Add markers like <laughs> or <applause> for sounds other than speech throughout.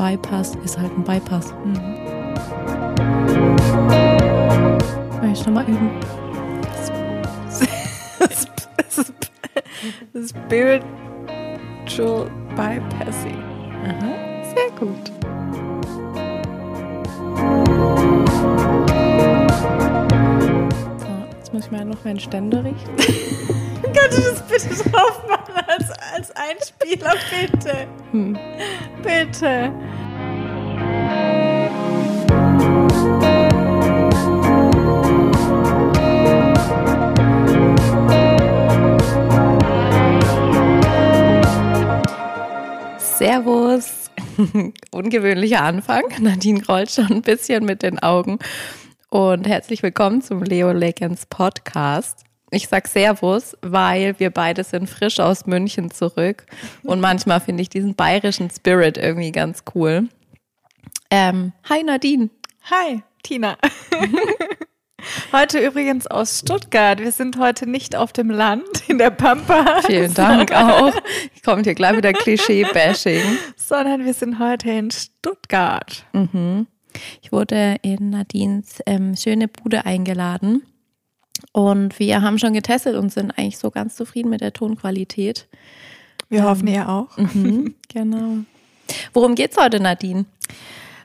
Bypass ist halt ein Bypass. Mhm. Will ich nochmal üben? <laughs> Spiritual Bypassing. Aha, sehr gut. So, jetzt muss ich mal noch meinen Ständer richten. <laughs> Kannst du das bitte drauf machen als, als Einspieler, bitte? Hm. Bitte. Servus. <laughs> Ungewöhnlicher Anfang. Nadine rollt schon ein bisschen mit den Augen. Und herzlich willkommen zum Leo Legends Podcast. Ich sag Servus, weil wir beide sind frisch aus München zurück. Und manchmal finde ich diesen bayerischen Spirit irgendwie ganz cool. Ähm, hi Nadine. Hi, Tina. <laughs> Heute übrigens aus Stuttgart. Wir sind heute nicht auf dem Land in der Pampa. Vielen Dank auch. Kommt hier gleich wieder Klischee-Bashing. <laughs> Sondern wir sind heute in Stuttgart. Mhm. Ich wurde in Nadines ähm, schöne Bude eingeladen und wir haben schon getestet und sind eigentlich so ganz zufrieden mit der Tonqualität. Wir hoffen, ihr auch. Mhm, <laughs> genau. Worum geht's heute, Nadine?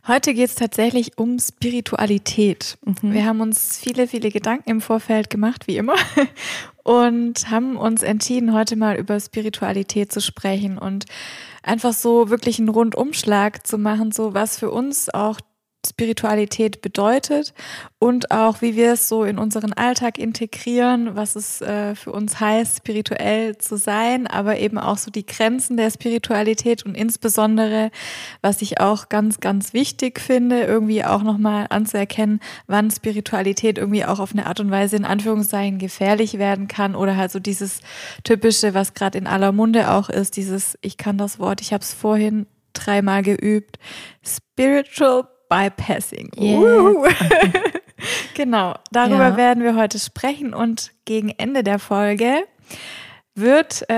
Heute geht es tatsächlich um Spiritualität. Wir haben uns viele, viele Gedanken im Vorfeld gemacht, wie immer, <laughs> und haben uns entschieden, heute mal über Spiritualität zu sprechen und einfach so wirklich einen Rundumschlag zu machen, so was für uns auch Spiritualität bedeutet und auch wie wir es so in unseren Alltag integrieren, was es äh, für uns heißt, spirituell zu sein, aber eben auch so die Grenzen der Spiritualität und insbesondere, was ich auch ganz, ganz wichtig finde, irgendwie auch nochmal anzuerkennen, wann Spiritualität irgendwie auch auf eine Art und Weise in Anführungszeichen gefährlich werden kann oder halt so dieses typische, was gerade in aller Munde auch ist, dieses, ich kann das Wort, ich habe es vorhin dreimal geübt, Spiritual Bypassing. Uh. <laughs> genau, darüber Ja. werden wir heute sprechen und gegen Ende der Folge wird, äh,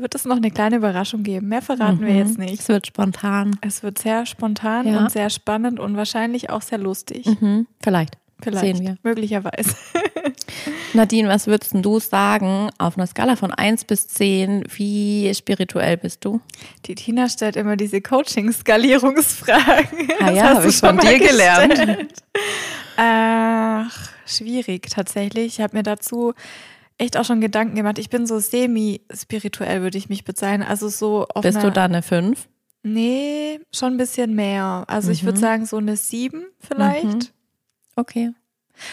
wird es noch eine kleine Überraschung geben. Mehr verraten wir jetzt nicht. Es wird spontan. Es wird sehr spontan Ja. und sehr spannend und wahrscheinlich auch sehr lustig. Mhm. Vielleicht. Vielleicht, Sehen wir. möglicherweise. <laughs> Nadine, was würdest du sagen auf einer Skala von 1 bis 10? Wie spirituell bist du? Die Tina stellt immer diese Coaching-Skalierungsfragen. Ah Das ja, hast hab du ich schon von dir gelernt. Ach, schwierig tatsächlich. Ich habe mir dazu echt auch schon Gedanken gemacht. Ich bin so semi-spirituell, würde ich mich bezeichnen. Also so auf Bist du da eine 5? Nee, schon ein bisschen mehr. Also ich würde Mhm. sagen so eine 7 vielleicht. Mhm. Okay.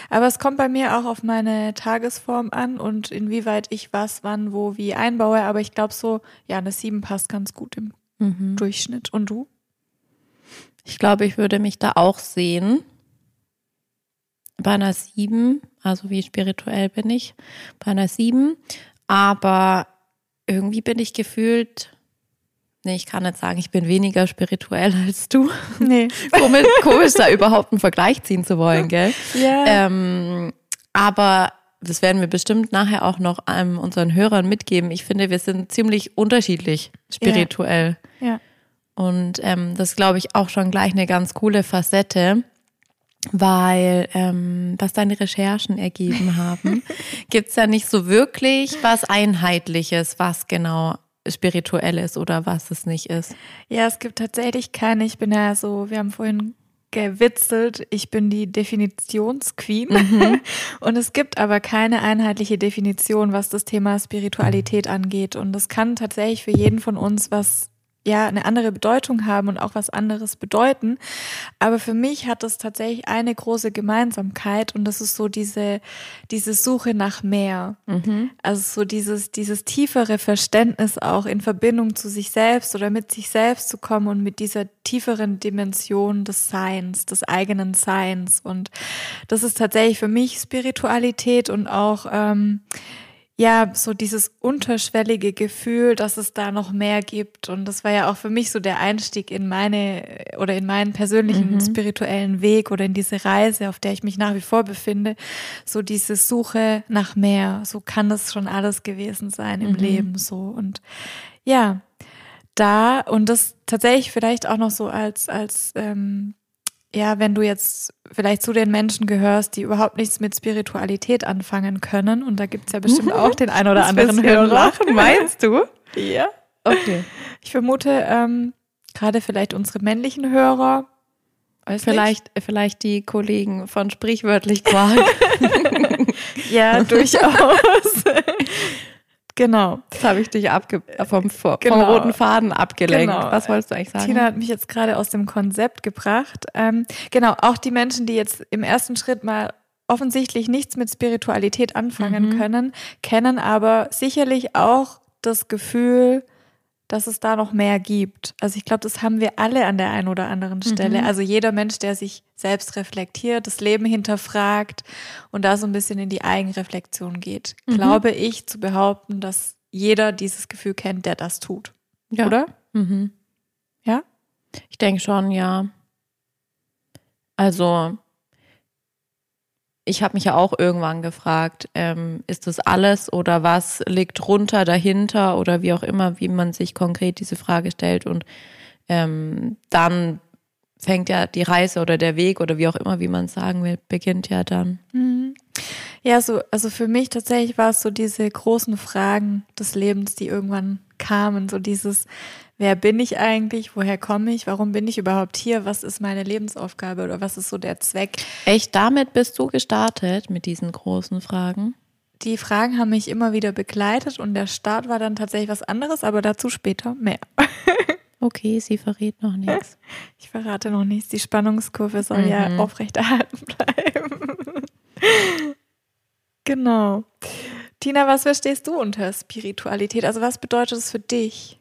Aber es kommt bei mir auch auf meine Tagesform an und inwieweit ich was, wann, wo, wie einbaue. Aber ich glaube so, ja, eine 7 passt ganz gut im Mhm. Durchschnitt. Und du? Ich glaube, ich würde mich da auch sehen. Bei einer 7, also wie spirituell bin ich, bei einer 7. Aber irgendwie bin ich gefühlt, nee, ich kann nicht sagen, ich bin weniger spirituell <laughs> als du. Nee. <laughs> komisch, komisch, da überhaupt einen Vergleich ziehen zu wollen, gell? Ja. Ähm, aber das werden wir bestimmt nachher auch noch ähm, unseren Hörern mitgeben. Ich finde, wir sind ziemlich unterschiedlich spirituell. ja. Und ähm, das glaube ich auch schon gleich eine ganz coole Facette, weil ähm, was deine Recherchen ergeben haben, <laughs> gibt's ja nicht so wirklich was Einheitliches, was genau spirituell ist oder was es nicht ist. Ja, es gibt tatsächlich keine. Ich bin ja so, wir haben vorhin gewitzelt, ich bin die Definitionsqueen. Mhm. <laughs> Und es gibt aber keine einheitliche Definition, was das Thema Spiritualität angeht. Und das kann tatsächlich für jeden von uns was ja eine andere Bedeutung haben und auch was anderes bedeuten. Aber für mich hat das tatsächlich eine große Gemeinsamkeit und das ist so diese, diese Suche nach mehr. Also so dieses, dieses tiefere Verständnis auch in Verbindung zu sich selbst oder mit sich selbst zu kommen und mit dieser tieferen Dimension des Seins, des eigenen Seins. Und das ist tatsächlich für mich Spiritualität und auch, ähm, ja, so dieses unterschwellige Gefühl, dass es da noch mehr gibt. Und das war ja auch für mich so der Einstieg in meine oder in meinen persönlichen spirituellen Weg oder in diese Reise, auf der ich mich nach wie vor befinde. So diese Suche nach mehr. So kann das schon alles gewesen sein im Leben so. Und ja, da und das tatsächlich vielleicht auch noch so als, als ähm, ja, wenn du jetzt vielleicht zu den Menschen gehörst, die überhaupt nichts mit Spiritualität anfangen können, und da gibt's ja bestimmt auch den ein oder anderen Hörer. Lachen, <laughs> meinst du? Ja. Okay. Ich vermute, ähm, gerade vielleicht unsere männlichen Hörer. Weiß vielleicht, nicht. vielleicht die Kollegen von Sprichwörtlich Quark. <laughs> <laughs> ja, durchaus. Genau. Das habe ich dich abge vom, vom genau. roten Faden abgelenkt. Genau. Was wolltest du eigentlich sagen? Tina hat mich jetzt gerade aus dem Konzept gebracht. Ähm, genau, auch die Menschen, die jetzt im ersten Schritt mal offensichtlich nichts mit Spiritualität anfangen mhm. können, kennen aber sicherlich auch das Gefühl, dass es da noch mehr gibt. Also ich glaube, das haben wir alle an der einen oder anderen Stelle. Mhm. Also jeder Mensch, der sich selbst reflektiert, das Leben hinterfragt und da so ein bisschen in die Eigenreflexion geht, mhm. glaube ich zu behaupten, dass jeder dieses Gefühl kennt, der das tut. Ja. Oder? Mhm. Ja? Ich denke schon, ja. Also ich habe mich ja auch irgendwann gefragt, ähm, ist das alles oder was liegt drunter, dahinter oder wie auch immer, wie man sich konkret diese Frage stellt. Und ähm, dann fängt ja die Reise oder der Weg oder wie auch immer, wie man sagen will, beginnt ja dann. Mhm. Ja, so, also für mich tatsächlich war es so diese großen Fragen des Lebens, die irgendwann kamen, so dieses, wer bin ich eigentlich, woher komme ich, warum bin ich überhaupt hier, was ist meine Lebensaufgabe oder was ist so der Zweck. Echt, damit bist du gestartet mit diesen großen Fragen? Die Fragen haben mich immer wieder begleitet und der Start war dann tatsächlich was anderes, aber dazu später mehr. <laughs> Okay, sie verrät noch nichts. Ich verrate noch nichts. Die Spannungskurve soll mhm. ja aufrechterhalten bleiben. <laughs> genau. Tina, was verstehst du unter Spiritualität? Also was bedeutet es für dich?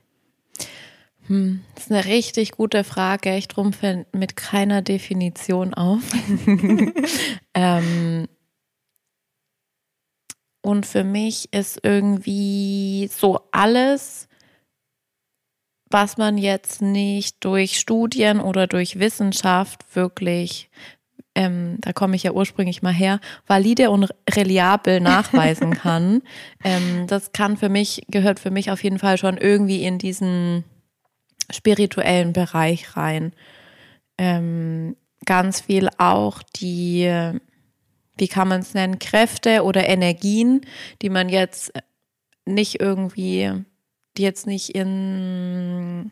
Hm, das ist eine richtig gute Frage. Ich trumpfe mit keiner Definition auf. <laughs> ähm, und für mich ist irgendwie so alles, was man jetzt nicht durch Studien oder durch Wissenschaft wirklich, ähm, da komme ich ja ursprünglich mal her, valide und reliabel <laughs> nachweisen kann. ähm, das kann für mich, gehört für mich auf jeden Fall schon irgendwie in diesen spirituellen Bereich rein. Ähm, ganz viel auch die, wie kann man es nennen, Kräfte oder Energien, die man jetzt nicht irgendwie, die jetzt nicht in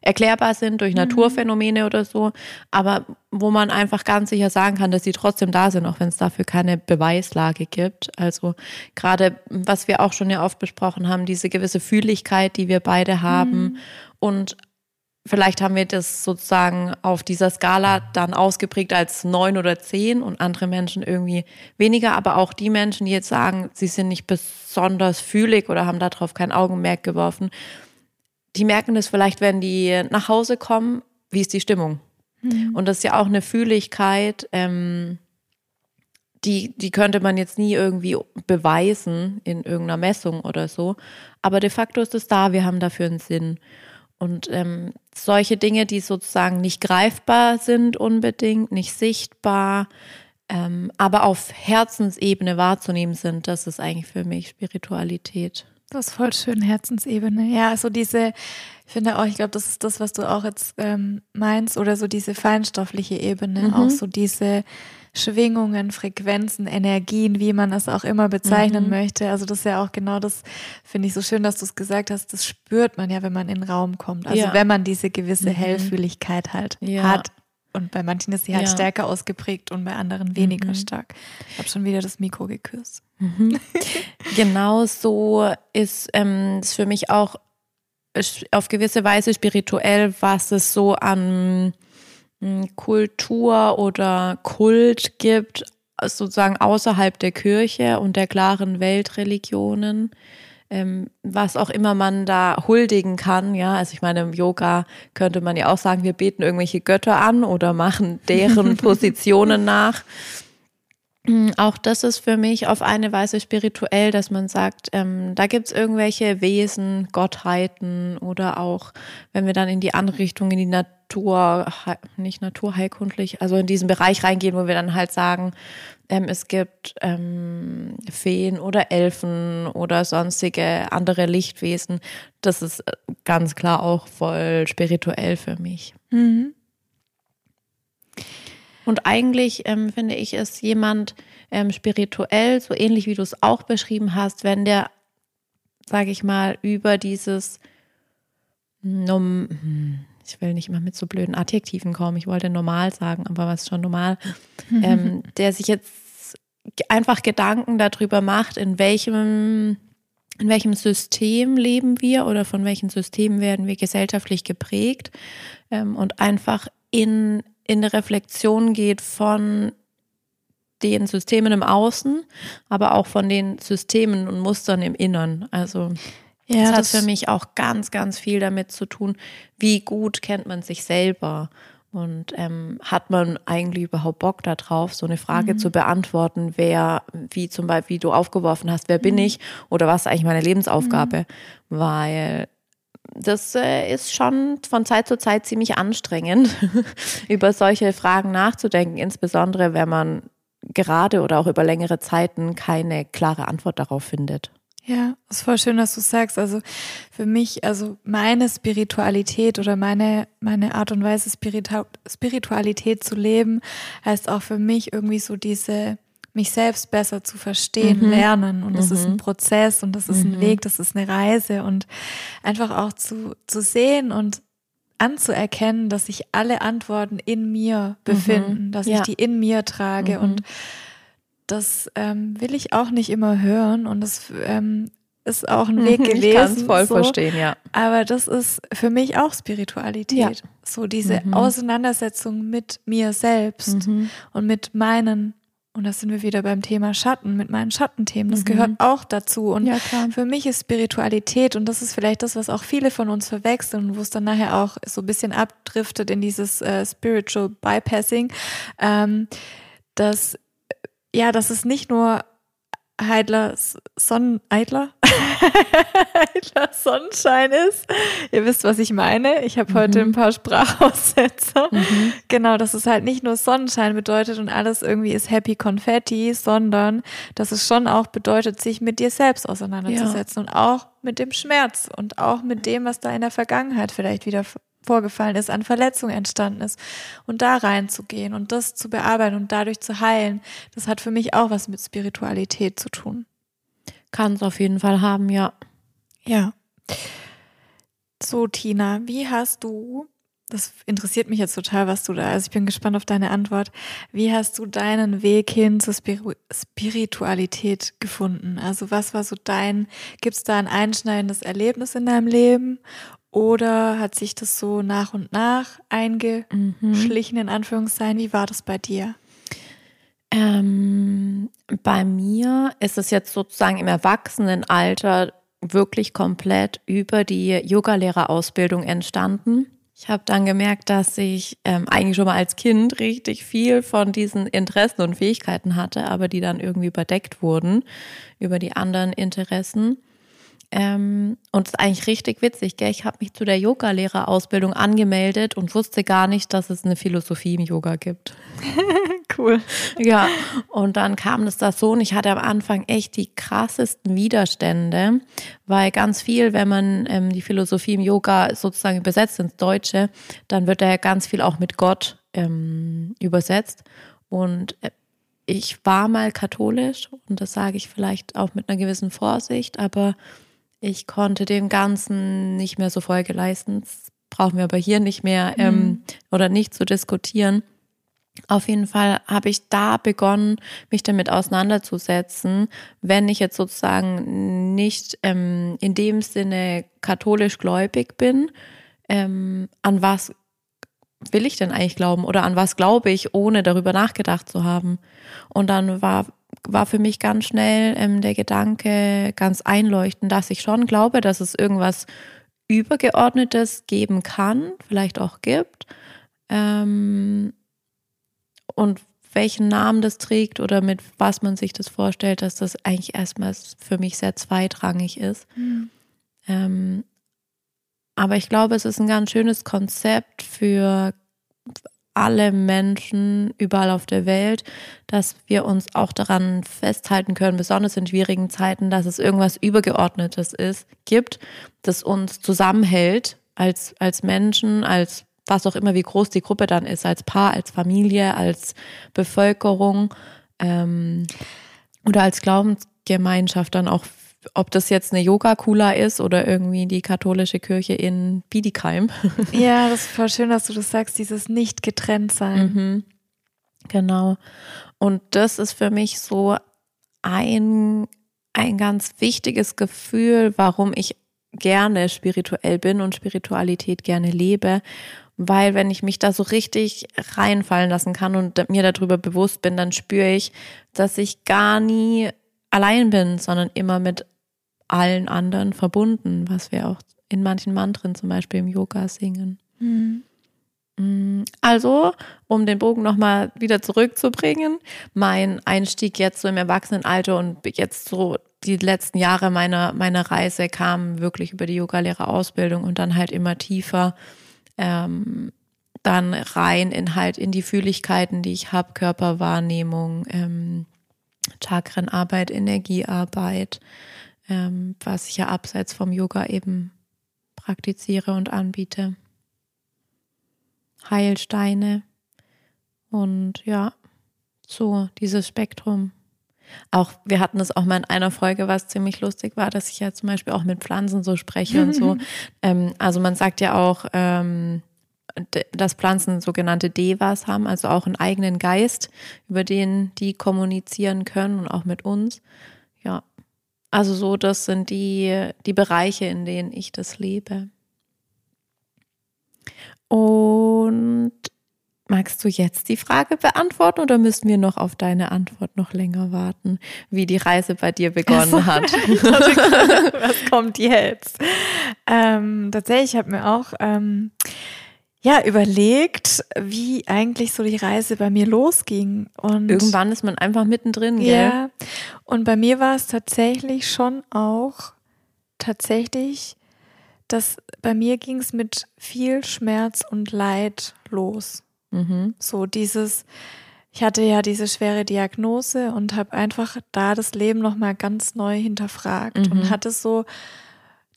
erklärbar sind durch mhm. Naturphänomene oder so, aber wo man einfach ganz sicher sagen kann, dass sie trotzdem da sind, auch wenn es dafür keine Beweislage gibt. Also gerade, was wir auch schon ja oft besprochen haben, diese gewisse Fühligkeit, die wir beide haben mhm. und Vielleicht haben wir das sozusagen auf dieser Skala dann ausgeprägt als neun oder zehn und andere Menschen irgendwie weniger. Aber auch die Menschen, die jetzt sagen, sie sind nicht besonders fühlig oder haben darauf kein Augenmerk geworfen, die merken das vielleicht, wenn die nach Hause kommen, wie ist die Stimmung. Mhm. Und das ist ja auch eine Fühligkeit, ähm, die, die könnte man jetzt nie irgendwie beweisen in irgendeiner Messung oder so. Aber de facto ist es da, wir haben dafür einen Sinn. Und ähm, solche Dinge, die sozusagen nicht greifbar sind unbedingt, nicht sichtbar, ähm, aber auf Herzensebene wahrzunehmen sind, das ist eigentlich für mich Spiritualität. Das ist voll schön, Herzensebene. Ja, also diese, ich finde auch, ich glaube, das ist das, was du auch jetzt ähm, meinst, oder so diese feinstoffliche Ebene, mhm. auch so diese Schwingungen, Frequenzen, Energien, wie man es auch immer bezeichnen mhm. möchte. Also das ist ja auch genau das, finde ich so schön, dass du es gesagt hast, das spürt man ja, wenn man in den Raum kommt. Also ja. wenn man diese gewisse mhm. Hellfühligkeit halt ja. hat. Und bei manchen ist sie halt ja. stärker ausgeprägt und bei anderen weniger mhm. stark. Ich habe schon wieder das Mikro geküsst. Mhm. <laughs> genau so ist ähm, ist für mich auch auf gewisse Weise spirituell, was es so an Kultur oder Kult gibt, sozusagen außerhalb der Kirche und der klaren Weltreligionen, ähm, was auch immer man da huldigen kann. Ja, also ich meine, im Yoga könnte man ja auch sagen, wir beten irgendwelche Götter an oder machen deren <laughs> Positionen nach. Mm, auch das ist für mich auf eine Weise spirituell, dass man sagt, ähm, da gibt es irgendwelche Wesen, Gottheiten oder auch, wenn wir dann in die andere Richtung, in die Natur, nicht naturheilkundlich, also in diesen Bereich reingehen, wo wir dann halt sagen, ähm, es gibt ähm, Feen oder Elfen oder sonstige andere Lichtwesen. Das ist äh, ganz klar auch voll spirituell für mich. Mhm. Und eigentlich ähm, finde ich, ist jemand ähm, spirituell, so ähnlich wie du es auch beschrieben hast, wenn der, sage ich mal, über dieses, hm, ich will nicht immer mit so blöden Adjektiven kommen, ich wollte normal sagen, aber was schon normal, <laughs> ähm, der sich jetzt einfach Gedanken darüber macht, in welchem in welchem System leben wir oder von welchen Systemen werden wir gesellschaftlich geprägt ähm, und einfach in in eine Reflexion geht von den Systemen im Außen, aber auch von den Systemen und Mustern im Innern. Also ja, das hat das für mich auch ganz, ganz viel damit zu tun, wie gut kennt man sich selber und ähm, hat man eigentlich überhaupt Bock darauf, so eine Frage mhm. zu beantworten, wer, wie zum Beispiel, wie du aufgeworfen hast, wer bin mhm. ich oder was ist eigentlich meine Lebensaufgabe? Mhm. Weil das äh, ist schon von Zeit zu Zeit ziemlich anstrengend, <laughs> über solche Fragen nachzudenken, insbesondere wenn man gerade oder auch über längere Zeiten keine klare Antwort darauf findet. Ja, ist voll schön, dass du sagst. Also für mich, also meine Spiritualität oder meine, meine Art und Weise, Spiritualität zu leben, heißt auch für mich irgendwie so diese mich selbst besser zu verstehen, mhm. lernen. Und das mhm. ist ein mhm. Prozess und das ist mhm. ein Weg, das ist eine Reise und einfach auch zu, zu sehen und anzuerkennen, dass sich alle Antworten in mir mhm. befinden, dass ja. ich die in mir trage und mhm. das ähm, will ich auch nicht immer hören und das ähm, ist auch ein Weg <laughs> gewesen. Ich kann es voll so. verstehen, ja. Aber das ist für mich auch Spiritualität. Ja. So diese mhm. Auseinandersetzung mit mir selbst mhm. und mit meinen und da sind wir wieder beim Thema Schatten, mit meinen Schattenthemen. Das mhm. gehört auch dazu. Und ja, für mich ist Spiritualität, und das ist vielleicht das, was auch viele von uns verwechseln, wo es dann nachher auch so ein bisschen abdriftet in dieses äh, Spiritual Bypassing, ähm, dass, ja, dass es nicht nur Heidler Sonnen Eidler? Heidler <laughs> Sonnenschein ist. Ihr wisst, was ich meine. Ich habe mhm. heute ein paar Sprachaussetzer. Mhm. Genau, dass es halt nicht nur Sonnenschein bedeutet und alles irgendwie ist Happy Confetti, sondern dass es schon auch bedeutet, sich mit dir selbst auseinanderzusetzen ja. und auch mit dem Schmerz und auch mit dem, was da in der Vergangenheit vielleicht wieder vorgefallen ist, an Verletzungen entstanden ist und da reinzugehen und das zu bearbeiten und dadurch zu heilen, das hat für mich auch was mit Spiritualität zu tun. Kann es auf jeden Fall haben, ja. Ja. So, Tina, wie hast du, das interessiert mich jetzt total, was du da, also ich bin gespannt auf deine Antwort, wie hast du deinen Weg hin zur Spiritualität gefunden? Also was war so dein, gibt es da ein einschneidendes Erlebnis in deinem Leben oder hat sich das so nach und nach eingeschlichen, mhm. in Anführungszeichen? Wie war das bei dir? Ähm, bei mir ist es jetzt sozusagen im Erwachsenenalter wirklich komplett über die Yogalehrerausbildung entstanden. Ich habe dann gemerkt, dass ich ähm, eigentlich schon mal als Kind richtig viel von diesen Interessen und Fähigkeiten hatte, aber die dann irgendwie überdeckt wurden über die anderen Interessen. Ähm, und es ist eigentlich richtig witzig, gell? Ich habe mich zu der Yoga-Lehrerausbildung angemeldet und wusste gar nicht, dass es eine Philosophie im Yoga gibt. <laughs> cool. Ja, und dann kam das da so und ich hatte am Anfang echt die krassesten Widerstände, weil ganz viel, wenn man ähm, die Philosophie im Yoga sozusagen übersetzt ins Deutsche, dann wird da ja ganz viel auch mit Gott ähm, übersetzt. Und äh, ich war mal katholisch und das sage ich vielleicht auch mit einer gewissen Vorsicht, aber ich konnte dem Ganzen nicht mehr so Folge leisten. Das brauchen wir aber hier nicht mehr ähm, mhm. oder nicht zu diskutieren. Auf jeden Fall habe ich da begonnen, mich damit auseinanderzusetzen, wenn ich jetzt sozusagen nicht ähm, in dem Sinne katholisch gläubig bin, ähm, an was will ich denn eigentlich glauben oder an was glaube ich, ohne darüber nachgedacht zu haben. Und dann war war für mich ganz schnell ähm, der Gedanke ganz einleuchtend, dass ich schon glaube, dass es irgendwas Übergeordnetes geben kann, vielleicht auch gibt. Ähm, und welchen Namen das trägt oder mit was man sich das vorstellt, dass das eigentlich erstmal für mich sehr zweitrangig ist. Mhm. Ähm, aber ich glaube, es ist ein ganz schönes Konzept für alle Menschen überall auf der Welt, dass wir uns auch daran festhalten können, besonders in schwierigen Zeiten, dass es irgendwas Übergeordnetes ist, gibt, das uns zusammenhält als, als Menschen, als was auch immer, wie groß die Gruppe dann ist, als Paar, als Familie, als Bevölkerung ähm, oder als Glaubensgemeinschaft dann auch ob das jetzt eine Yoga-Kula ist oder irgendwie die katholische Kirche in Biedigheim. <laughs> Ja, das ist voll schön, dass du das sagst, dieses nicht getrennt sein. Mhm. Genau. Und das ist für mich so ein, ein ganz wichtiges Gefühl, warum ich gerne spirituell bin und Spiritualität gerne lebe. Weil wenn ich mich da so richtig reinfallen lassen kann und mir darüber bewusst bin, dann spüre ich, dass ich gar nie allein bin, sondern immer mit allen anderen verbunden, was wir auch in manchen Mantren zum Beispiel im Yoga singen. Mhm. Also, um den Bogen nochmal wieder zurückzubringen, mein Einstieg jetzt so im Erwachsenenalter und jetzt so die letzten Jahre meiner, meiner Reise kamen wirklich über die Yogalehrerausbildung und dann halt immer tiefer ähm, dann rein in halt in die Fühligkeiten, die ich habe, Körperwahrnehmung, ähm, Chakrenarbeit, Energiearbeit, ähm, was ich ja abseits vom Yoga eben praktiziere und anbiete. Heilsteine und ja, so dieses Spektrum. Auch wir hatten es auch mal in einer Folge, was ziemlich lustig war, dass ich ja zum Beispiel auch mit Pflanzen so spreche und so. <laughs> Ähm, also man sagt ja auch, ähm, dass Pflanzen sogenannte Devas haben, also auch einen eigenen Geist, über den die kommunizieren können und auch mit uns. Ja, also so, das sind die, die Bereiche, in denen ich das lebe. Und magst du jetzt die Frage beantworten oder müssen wir noch auf deine Antwort noch länger warten, wie die Reise bei dir begonnen hat? <laughs> <laughs> Was kommt jetzt? Ähm, tatsächlich, ich habe mir auch ähm, ja, überlegt, wie eigentlich so die Reise bei mir losging. Und irgendwann ist man einfach mittendrin, gell? Ja. Und bei mir war es tatsächlich schon auch tatsächlich, dass bei mir ging es mit viel Schmerz und Leid los. Mhm. So dieses, ich hatte ja diese schwere Diagnose und habe einfach da das Leben nochmal ganz neu hinterfragt mhm. und hatte so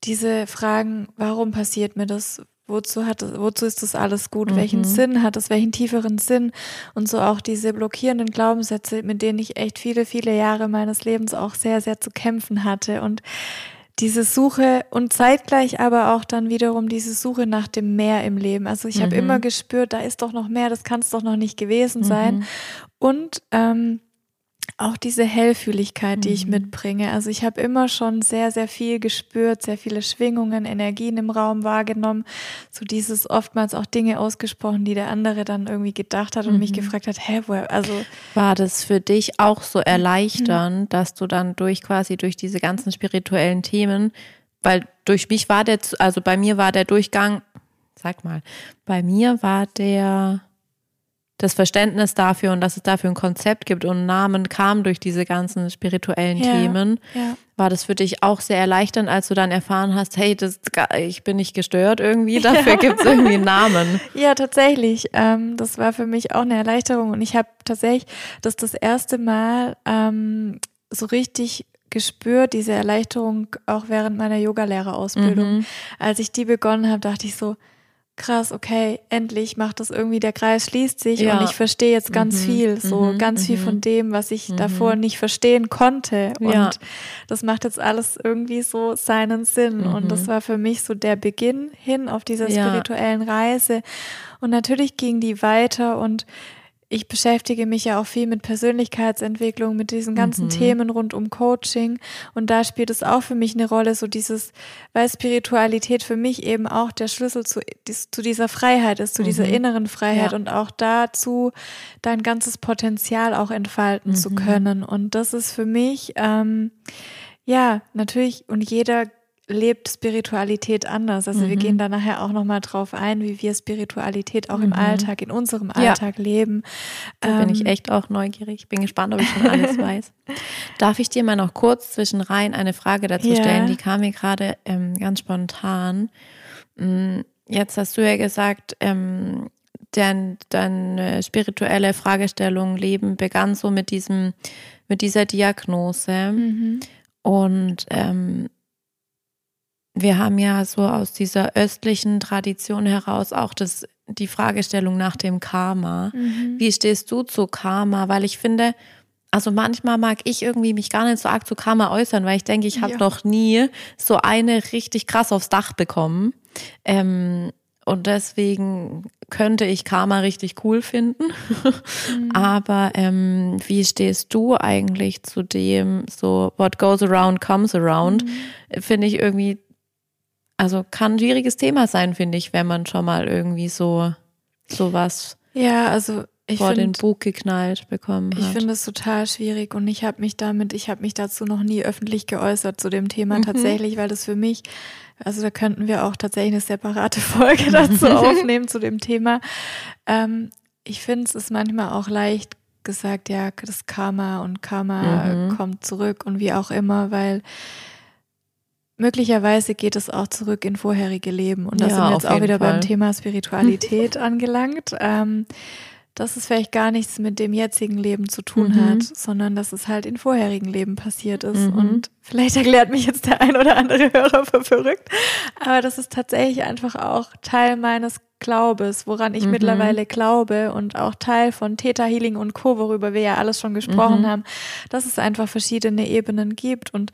diese Fragen, warum passiert mir das? Wozu hat wozu ist das alles gut? Mhm. Welchen Sinn hat es? Welchen tieferen Sinn? Und so auch diese blockierenden Glaubenssätze, mit denen ich echt viele, viele Jahre meines Lebens auch sehr, sehr zu kämpfen hatte. Und diese Suche und zeitgleich aber auch dann wiederum diese Suche nach dem Mehr im Leben. Also ich mhm. habe immer gespürt, da ist doch noch mehr, das kann es doch noch nicht gewesen sein. Mhm. Und ähm, auch diese Hellfühligkeit, die ich mhm. mitbringe. Also ich habe immer schon sehr, sehr viel gespürt, sehr viele Schwingungen, Energien im Raum wahrgenommen. So dieses oftmals auch Dinge ausgesprochen, die der andere dann irgendwie gedacht hat und mhm. mich gefragt hat, hä, woher, also. War das für dich auch so erleichternd, mhm. dass du dann durch quasi durch diese ganzen spirituellen Themen, weil durch mich war der, also bei mir war der Durchgang, sag mal, bei mir war der, das Verständnis dafür und dass es dafür ein Konzept gibt und Namen kam durch diese ganzen spirituellen ja, Themen. Ja. War das für dich auch sehr erleichternd, als du dann erfahren hast, hey, das, ich bin nicht gestört irgendwie, <laughs> dafür ja. gibt es irgendwie einen Namen? Ja, tatsächlich. Ähm, das war für mich auch eine Erleichterung und ich habe tatsächlich das das erste Mal ähm, so richtig gespürt, diese Erleichterung auch während meiner Yogalehrerausbildung. Mhm. Als ich die begonnen habe, dachte ich so, krass, okay, endlich macht das irgendwie, der Kreis schließt sich ja. und ich verstehe jetzt ganz mhm. viel, so mhm. ganz mhm. viel von dem, was ich mhm. davor nicht verstehen konnte. Und ja. das macht jetzt alles irgendwie so seinen Sinn. Und das mhm. war für mich so der Beginn hin auf dieser spirituellen. Reise. Und natürlich ging die weiter und ich beschäftige mich ja auch viel mit Persönlichkeitsentwicklung, mit diesen ganzen mhm. Themen rund um Coaching. Und da spielt es auch für mich eine Rolle, so dieses, weil Spiritualität für mich eben auch der Schlüssel zu, zu dieser Freiheit ist, zu mhm. dieser inneren Freiheit ja. und auch dazu, dein ganzes Potenzial auch entfalten mhm. zu können. Und das ist für mich, ähm, ja, natürlich, und jeder lebt Spiritualität anders. Also mhm. wir gehen da nachher auch nochmal drauf ein, wie wir Spiritualität auch mhm. im Alltag, in unserem Alltag ja. leben. Da ähm, bin ich ähm, echt auch neugierig. Bin gespannt, ob ich schon alles <laughs> weiß. Darf ich dir mal noch kurz zwischenrein eine Frage dazu ja. stellen? Die kam mir gerade ähm, ganz spontan. Mm, jetzt hast du ja gesagt, ähm, dein, deine spirituelle Fragestellung Leben begann so mit diesem, mit dieser Diagnose. Mhm. Und ähm, wir haben ja so aus dieser östlichen Tradition heraus auch das, die Fragestellung nach dem Karma. Mhm. Wie stehst du zu Karma? Weil ich finde, also manchmal mag ich irgendwie mich gar nicht so arg zu Karma äußern, weil ich denke, ich habe ja. noch nie so eine richtig krass aufs Dach bekommen. Ähm, und deswegen könnte ich Karma richtig cool finden. Mhm. <laughs> Aber ähm, wie stehst du eigentlich zu dem, so what goes around comes around? Mhm. Finde ich irgendwie also kann ein schwieriges Thema sein, finde ich, wenn man schon mal irgendwie so sowas ja, also ich vor find, den Bug geknallt bekommen hat. Ich finde es total schwierig und ich habe mich damit, ich habe mich dazu noch nie öffentlich geäußert zu dem Thema mhm. tatsächlich, weil das für mich, also da könnten wir auch tatsächlich eine separate <laughs> Folge dazu <laughs> aufnehmen zu dem Thema. Ähm, ich finde es ist manchmal auch leicht gesagt, ja, das Karma und Karma mhm. kommt zurück und wie auch immer, weil möglicherweise geht es auch zurück in vorherige Leben. Und da ja, sind wir jetzt auch wieder Fall. beim Thema Spiritualität <laughs> angelangt. Ähm, dass es vielleicht gar nichts mit dem jetzigen Leben zu tun mhm. hat, sondern dass es halt in vorherigen Leben passiert ist. Mhm. Und vielleicht erklärt mich jetzt der ein oder andere Hörer für verrückt, aber das ist tatsächlich einfach auch Teil meines Glaubes, woran ich mhm. mittlerweile glaube und auch Teil von Theta Healing und Co., worüber wir ja alles schon gesprochen mhm. haben, dass es einfach verschiedene Ebenen gibt und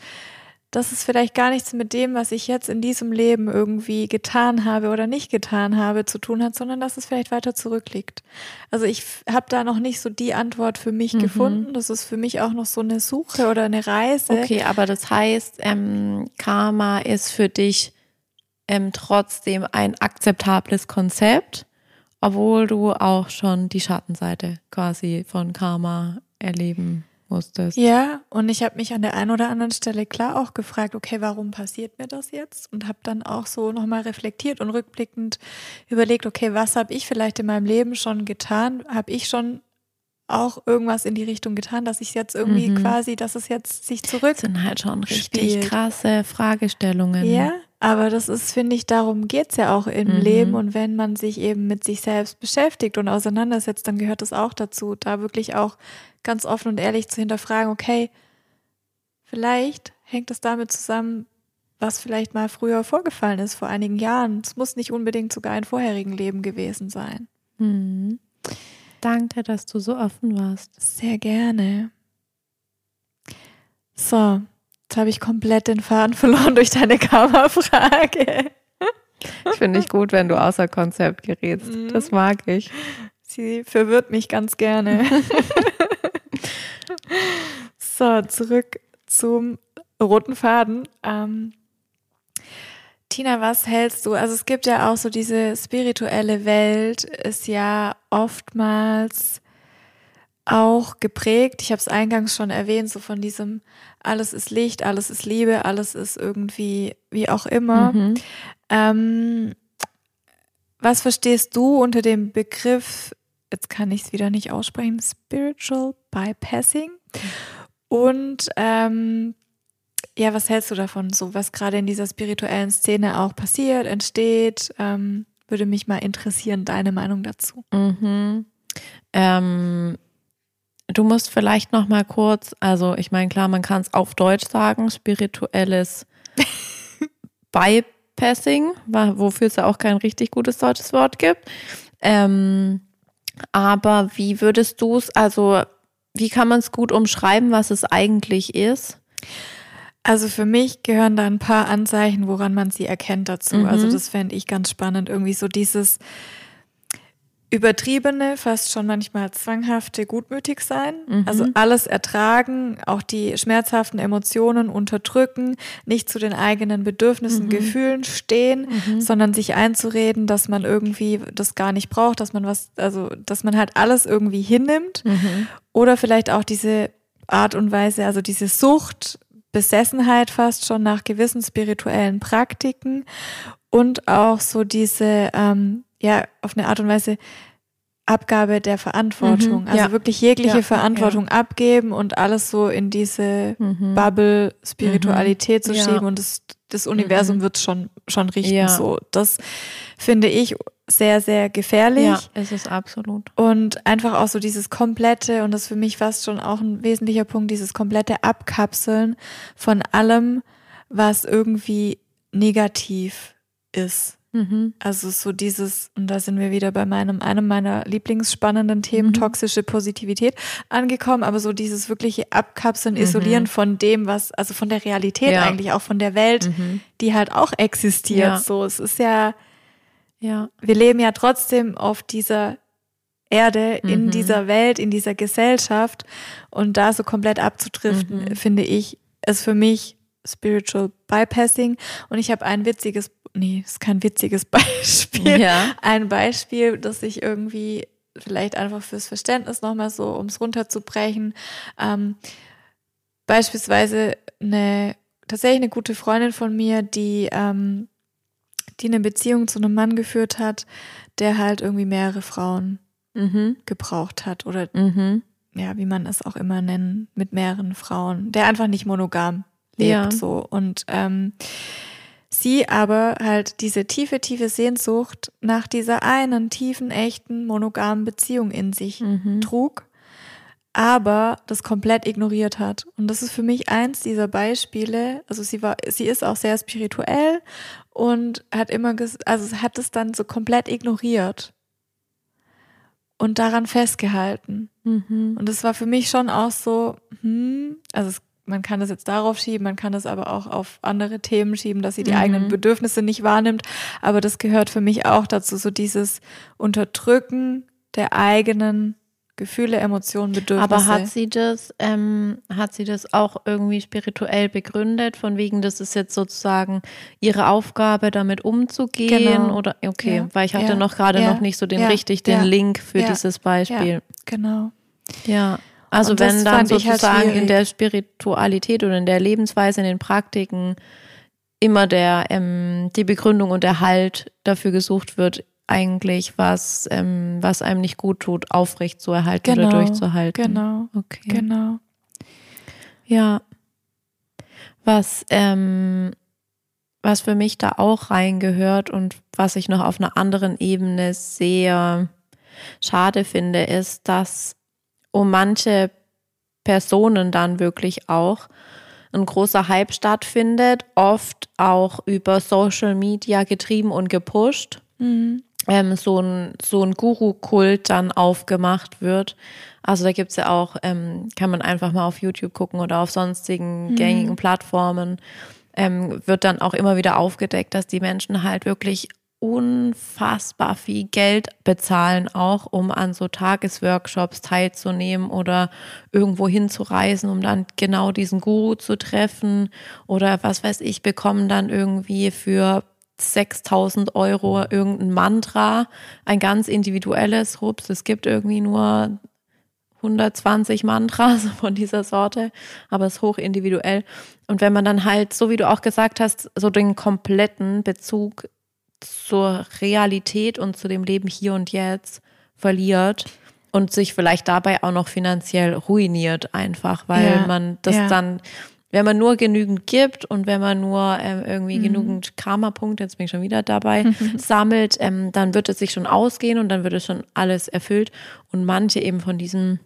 dass es vielleicht gar nichts mit dem, was ich jetzt in diesem Leben irgendwie getan habe oder nicht getan habe, zu tun hat, sondern dass es vielleicht weiter zurückliegt. Also ich habe da noch nicht so die Antwort für mich mhm. gefunden. Das ist für mich auch noch so eine Suche oder eine Reise. Okay, aber das heißt, ähm, Karma ist für dich ähm, trotzdem ein akzeptables Konzept, obwohl du auch schon die Schattenseite quasi von Karma erleben musstest. Ja, und ich habe mich an der einen oder anderen Stelle klar auch gefragt, okay, warum passiert mir das jetzt? Und habe dann auch so nochmal reflektiert und rückblickend überlegt, okay, was habe ich vielleicht in meinem Leben schon getan? Habe ich schon auch irgendwas in die Richtung getan, dass ich jetzt irgendwie mhm. quasi, dass es jetzt sich zurück. Das sind halt schon richtig spielt. krasse Fragestellungen. Ja, aber das ist, finde ich, darum geht's ja auch im mhm. Leben. Und wenn man sich eben mit sich selbst beschäftigt und auseinandersetzt, dann gehört das auch dazu, da wirklich auch ganz offen und ehrlich zu hinterfragen, okay, vielleicht hängt es damit zusammen, was vielleicht mal früher vorgefallen ist, vor einigen Jahren. Es muss nicht unbedingt sogar ein vorherigen Leben gewesen sein. Mhm. Danke, dass du so offen warst. Sehr gerne. So, jetzt habe ich komplett den Faden verloren durch deine Kammerfrage. Ich finde dich gut, wenn du außer Konzept gerätst. Mhm. Das mag ich. Sie verwirrt mich ganz gerne. <laughs> so, zurück zum roten Faden. Ähm, Tina, was hältst du? Also es gibt ja auch so diese spirituelle Welt, ist ja oftmals auch geprägt. Ich habe es eingangs schon erwähnt, so von diesem alles ist Licht, alles ist Liebe, alles ist irgendwie wie auch immer. Mhm. Ähm, was verstehst du unter dem Begriff jetzt kann ich es wieder nicht aussprechen, Spiritual Bypassing. Und ähm, ja, was hältst du davon, so was gerade in dieser spirituellen Szene auch passiert, entsteht? Ähm, würde mich mal interessieren, deine Meinung dazu. Mhm. Ähm, du musst vielleicht noch mal kurz, also ich meine, klar, man kann es auf Deutsch sagen, spirituelles <laughs> Bypassing, wofür es ja auch kein richtig gutes deutsches Wort gibt. Ähm, aber wie würdest du es, also wie kann man es gut umschreiben, was es eigentlich ist? Also für mich gehören da ein paar Anzeichen, woran man sie erkennt dazu. Also mhm. Also das fände ich ganz spannend. Irgendwie so dieses, übertriebene, fast schon manchmal zwanghafte gutmütig sein. Mhm. Also alles ertragen, auch die schmerzhaften Emotionen unterdrücken, nicht zu den eigenen Bedürfnissen, mhm. Gefühlen stehen, mhm. sondern sich einzureden, dass man irgendwie das gar nicht braucht, dass man was, also dass man halt alles irgendwie hinnimmt. Mhm. Oder vielleicht auch diese Art und Weise, also diese Sucht Besessenheit fast schon nach gewissen spirituellen Praktiken und auch so diese, ähm, ja, auf eine Art und Weise Abgabe der Verantwortung. Mhm, also ja. wirklich jegliche Ja, Verantwortung abgeben und alles so in diese Mhm. Bubble Spiritualität zu Ja. schieben und das, das Universum Mhm. wird schon, schon richten. Ja. So, das finde ich sehr, sehr gefährlich. Ja, ist es absolut. Und einfach auch so dieses komplette, und das ist für mich fast schon auch ein wesentlicher Punkt, dieses komplette Abkapseln von allem, was irgendwie negativ ist. Mhm. Also so dieses, und da sind wir wieder bei meinem, einem meiner lieblingsspannenden Themen, Mhm. toxische Positivität, angekommen, aber so dieses wirkliche Abkapseln, Mhm. Isolieren von dem, was, also von der Realität Ja. eigentlich, auch von der Welt, Mhm. die halt auch existiert. Ja. So, es ist ja, Ja. wir leben ja trotzdem auf dieser Erde, in Mhm. dieser Welt, in dieser Gesellschaft und da so komplett abzudriften, Mhm. finde ich, ist für mich Spiritual Bypassing und ich habe ein witziges, nee, ist kein witziges <laughs> Beispiel, Ja. ein Beispiel, das ich irgendwie vielleicht einfach fürs Verständnis nochmal so, um es runterzubrechen, ähm, beispielsweise eine, tatsächlich eine gute Freundin von mir, die, ähm, die eine Beziehung zu einem Mann geführt hat, der halt irgendwie mehrere Frauen Mhm. gebraucht hat oder Mhm. ja, wie man es auch immer nennen, mit mehreren Frauen, der einfach nicht monogam lebt Ja. so und ähm, sie aber halt diese tiefe, tiefe Sehnsucht nach dieser einen tiefen, echten, monogamen Beziehung in sich Mhm. trug, aber das komplett ignoriert hat. Und das ist für mich eins dieser Beispiele. Also sie war, sie ist auch sehr spirituell und hat immer, also hat es dann so komplett ignoriert und daran festgehalten. Mhm. Und das war für mich schon auch so, hm, also es, man kann das jetzt darauf schieben, man kann das aber auch auf andere Themen schieben, dass sie die Mhm. eigenen Bedürfnisse nicht wahrnimmt. Aber das gehört für mich auch dazu, so dieses Unterdrücken der eigenen Gefühle, Emotionen, Bedürfnisse. Aber hat sie das, ähm, hat sie das auch irgendwie spirituell begründet, von wegen, das ist jetzt sozusagen ihre Aufgabe, damit umzugehen? Genau. Oder okay, Ja. weil ich hatte Ja. noch gerade Ja. noch nicht so den richtig den. Link für dieses Beispiel. genau. Ja. Also wenn dann halt sozusagen in schwierig. der Spiritualität oder in der Lebensweise, in den Praktiken immer der ähm, die Begründung und der Halt dafür gesucht wird, eigentlich was ähm, was einem nicht gut tut, aufrecht zu erhalten Genau. oder durchzuhalten. Genau. Okay. Genau. Ja. Was, ähm, was für mich da auch reingehört und was ich noch auf einer anderen Ebene sehr schade finde, ist, dass um manche Personen dann wirklich auch ein großer Hype stattfindet, oft auch über Social Media getrieben und gepusht Mhm. ähm, so ein, so ein Guru-Kult dann aufgemacht wird. Also da gibt's ja auch, ähm, kann man einfach mal auf YouTube gucken oder auf sonstigen gängigen Plattformen, ähm, wird dann auch immer wieder aufgedeckt, dass die Menschen halt wirklich unfassbar viel Geld bezahlen, auch um an so Tagesworkshops teilzunehmen oder irgendwo hinzureisen, um dann genau diesen Guru zu treffen oder was weiß ich, bekommen dann irgendwie für 6000 Euro irgendein Mantra, ein ganz individuelles, Rups, es gibt irgendwie nur 120 Mantras <laughs> von dieser Sorte, aber es ist hoch individuell. Und wenn man dann halt, so wie du auch gesagt hast, so den kompletten Bezug zur Realität und zu dem Leben hier und jetzt verliert und sich vielleicht dabei auch noch finanziell ruiniert einfach, weil Ja, man das ja. dann, wenn man nur genügend gibt und wenn man nur ähm, Mhm. irgendwie genügend Karma-Punkte, jetzt bin ich schon wieder dabei, <laughs> sammelt, ähm, dann wird es sich schon ausgehen und dann wird es schon alles erfüllt. Und manche eben von diesen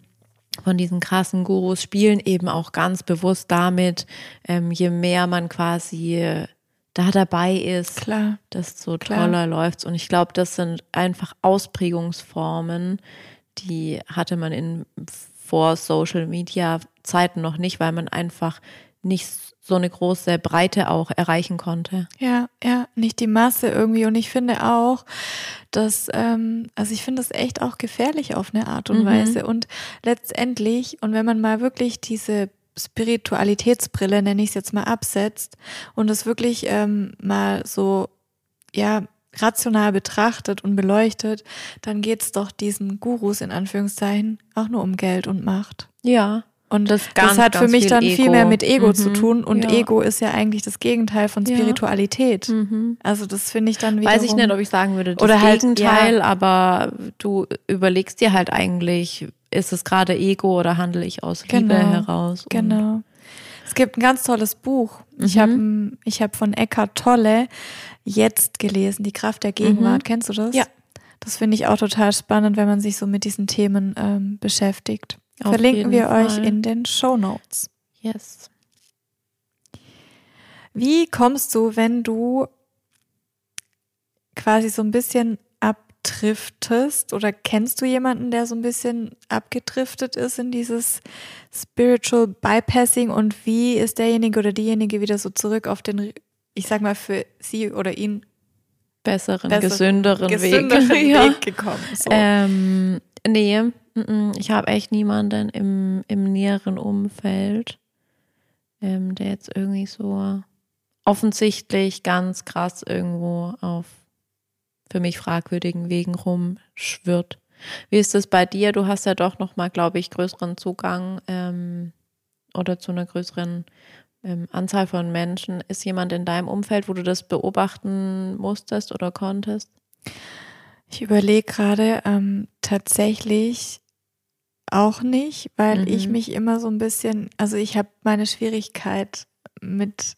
von diesen krassen Gurus spielen eben auch ganz bewusst damit, ähm, je mehr man quasi da dabei ist, Klar. desto Klar. toller läuft's. Und ich glaube, das sind einfach Ausprägungsformen, die hatte man in vor Social Media Zeiten noch nicht, weil man einfach nicht so eine große Breite auch erreichen konnte. Ja, ja, nicht die Masse irgendwie. Und ich finde auch, dass, ähm, also ich finde das echt auch gefährlich auf eine Art und Mhm. Weise. Und letztendlich, und wenn man mal wirklich diese Spiritualitätsbrille, nenne ich es jetzt mal, absetzt und es wirklich ähm, mal so, ja, rational betrachtet und beleuchtet, dann geht's doch diesen Gurus in Anführungszeichen auch nur um Geld und Macht. Ja. Und Das das, ganz, hat für mich viel dann viel Ego. mehr mit Ego Mhm. zu tun. Und Ja. Ego ist ja eigentlich das Gegenteil von Ja. Spiritualität. Mhm. Also das finde ich dann wiederum. Weiß ich nicht, ob ich sagen würde, das Oder halt, Gegenteil, ja. aber du überlegst dir halt eigentlich, ist es gerade Ego oder handle ich aus Liebe Genau, heraus? Und- Genau. Es gibt ein ganz tolles Buch. Ich Mhm. habe ich hab von Eckhart Tolle jetzt gelesen, Die Kraft der Gegenwart. Mhm. Kennst du das? Ja. Das finde ich auch total spannend, wenn man sich so mit diesen Themen ähm, beschäftigt. Auf Verlinken wir euch Fall. in den Show Notes. Yes. Wie kommst du, wenn du quasi so ein bisschen abdriftest oder kennst du jemanden, der so ein bisschen abgedriftet ist in dieses Spiritual Bypassing und wie ist derjenige oder diejenige wieder so zurück auf den, ich sag mal, für sie oder ihn Besseren, Besseren, gesünderen, gesünderen <laughs> Weg. Ja. Weg gekommen? So. Ähm, nee, ich habe echt niemanden im, im näheren Umfeld, ähm, der jetzt irgendwie so offensichtlich ganz krass irgendwo auf für mich fragwürdigen Wegen rumschwirrt. Wie ist das bei dir? Du hast ja doch noch mal, glaube ich, größeren Zugang ähm, oder zu einer größeren ähm, Anzahl von Menschen. Ist jemand in deinem Umfeld, wo du das beobachten musstest oder konntest? Ich überlege gerade ähm, tatsächlich auch nicht, weil Mhm. ich mich immer so ein bisschen, also ich habe meine Schwierigkeit mit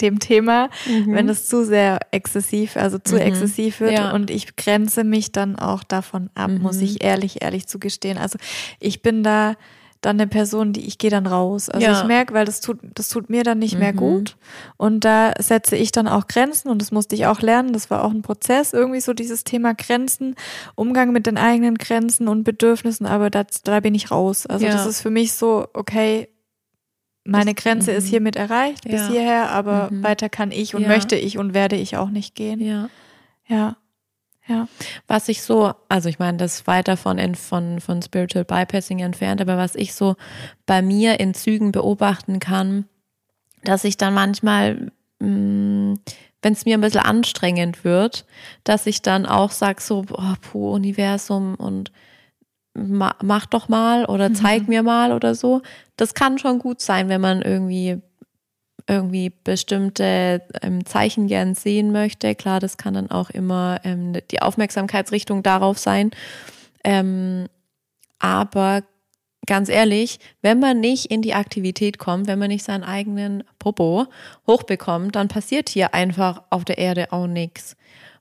dem Thema, wenn es zu sehr exzessiv, also zu Mhm. exzessiv wird Ja. und ich grenze mich dann auch davon ab, muss Mhm. ich ehrlich, ehrlich zugestehen. Also ich bin da dann eine Person, die ich gehe dann raus. Also Ja. ich merke, weil das tut, das tut mir dann nicht mehr Mhm. gut. Und da setze ich dann auch Grenzen und das musste ich auch lernen. Das war auch ein Prozess, irgendwie so dieses Thema Grenzen, Umgang mit den eigenen Grenzen und Bedürfnissen, aber das, da bin ich raus. Also Ja. das ist für mich so, okay, meine Grenze ist mhm. hiermit erreicht, bis Ja. hierher, aber Mhm. weiter kann ich und Ja. möchte ich und werde ich auch nicht gehen. Ja. Ja. Ja. Was ich so, also ich meine, das ist weit davon in, von, von Spiritual Bypassing entfernt, aber was ich so bei mir in Zügen beobachten kann, dass ich dann manchmal, wenn es mir ein bisschen anstrengend wird, dass ich dann auch sage so, oh, puh, Universum und ma, mach doch mal oder zeig mir mal oder so. Das kann schon gut sein, wenn man irgendwie irgendwie bestimmte ähm, Zeichen gern sehen möchte. Klar, das kann dann auch immer ähm, die Aufmerksamkeitsrichtung darauf sein. Ähm, aber ganz ehrlich, wenn man nicht in die Aktivität kommt, wenn man nicht seinen eigenen Popo hochbekommt, dann passiert hier einfach auf der Erde auch nichts.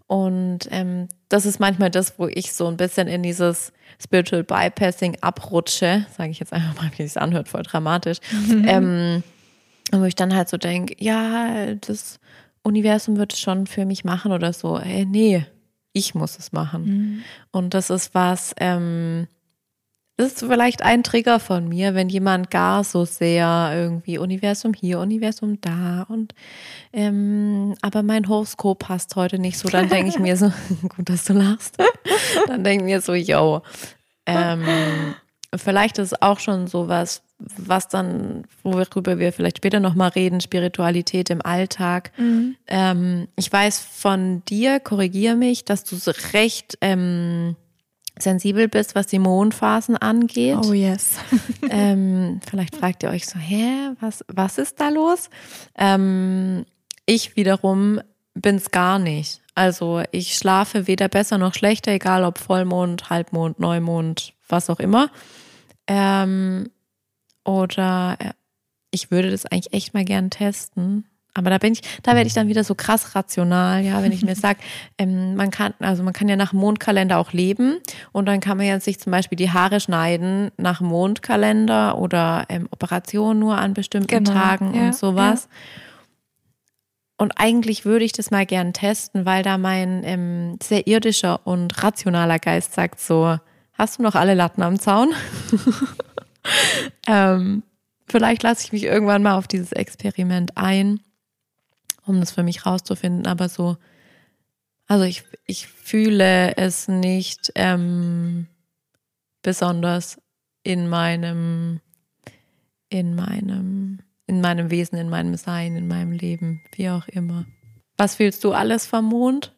Und ähm, das ist manchmal das, wo ich so ein bisschen in dieses Spiritual Bypassing abrutsche, sage ich jetzt einfach mal, wie es anhört, voll dramatisch. Ähm, wo ich dann halt so denke, ja, das Universum wird es schon für mich machen oder so. Ey, nee, ich muss es machen. Mhm. Und das ist was, ähm, ist vielleicht ein Trigger von mir, wenn jemand gar so sehr irgendwie Universum hier, Universum da und ähm, aber mein Horoskop passt heute nicht so, dann denke ich mir so, <laughs> gut, dass du lachst. Dann denke ich mir so, yo, ähm, vielleicht ist auch schon sowas, was dann, worüber wir vielleicht später nochmal reden, Spiritualität im Alltag. Mhm. Ähm, ich weiß von dir, korrigier mich, dass du so recht ähm, sensibel bist, was die Mondphasen angeht. Oh yes. <laughs> Ähm, vielleicht fragt ihr euch so, hä, was, was ist da los? Ähm, ich wiederum bin's gar nicht. Also ich schlafe weder besser noch schlechter, egal ob Vollmond, Halbmond, Neumond, was auch immer. Ähm, oder äh, ich würde das eigentlich echt mal gern testen. Aber da bin ich, da werde ich dann wieder so krass rational, ja, wenn ich mir <laughs> sage, ähm, man kann, also man kann ja nach Mondkalender auch leben und dann kann man ja sich zum Beispiel die Haare schneiden nach Mondkalender oder ähm, Operationen nur an bestimmten Genau, Tagen ja, und sowas. Und eigentlich würde ich das mal gern testen, weil da mein ähm, sehr irdischer und rationaler Geist sagt so, hast du noch alle Latten am Zaun? <laughs> ähm, vielleicht lasse ich mich irgendwann mal auf dieses Experiment ein, um das für mich rauszufinden. Aber so, also ich, ich fühle es nicht ähm, besonders in meinem, in meinem, in meinem Wesen, in meinem Sein, in meinem Leben, wie auch immer. Was fühlst du alles vom Mond?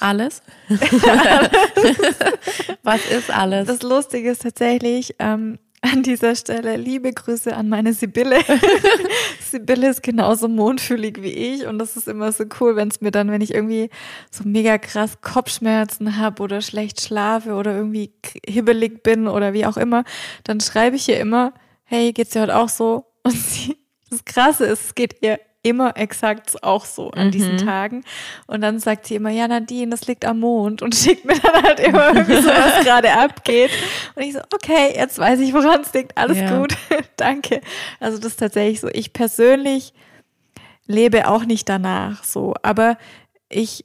Alles? <laughs> <laughs> Was ist alles? Das Lustige ist tatsächlich, ähm, an dieser Stelle liebe Grüße an meine Sibylle. <laughs> Sibylle ist genauso mondfühlig wie ich und das ist immer so cool, wenn es mir dann, wenn ich irgendwie so mega krass Kopfschmerzen habe oder schlecht schlafe oder irgendwie hibbelig bin oder wie auch immer, dann schreibe ich ihr immer, hey, geht's dir heute auch so? Und sie, das Krasse ist, es geht ihr immer exakt auch so an mhm. diesen Tagen. Und dann sagt sie immer, ja, Nadine, das liegt am Mond und <laughs> schickt mir dann halt immer irgendwie so, was <laughs> gerade abgeht. Und ich so, okay, jetzt weiß ich, woran es liegt. Alles ja. gut. <laughs> Danke. Also das ist tatsächlich so. Ich persönlich lebe auch nicht danach so, aber ich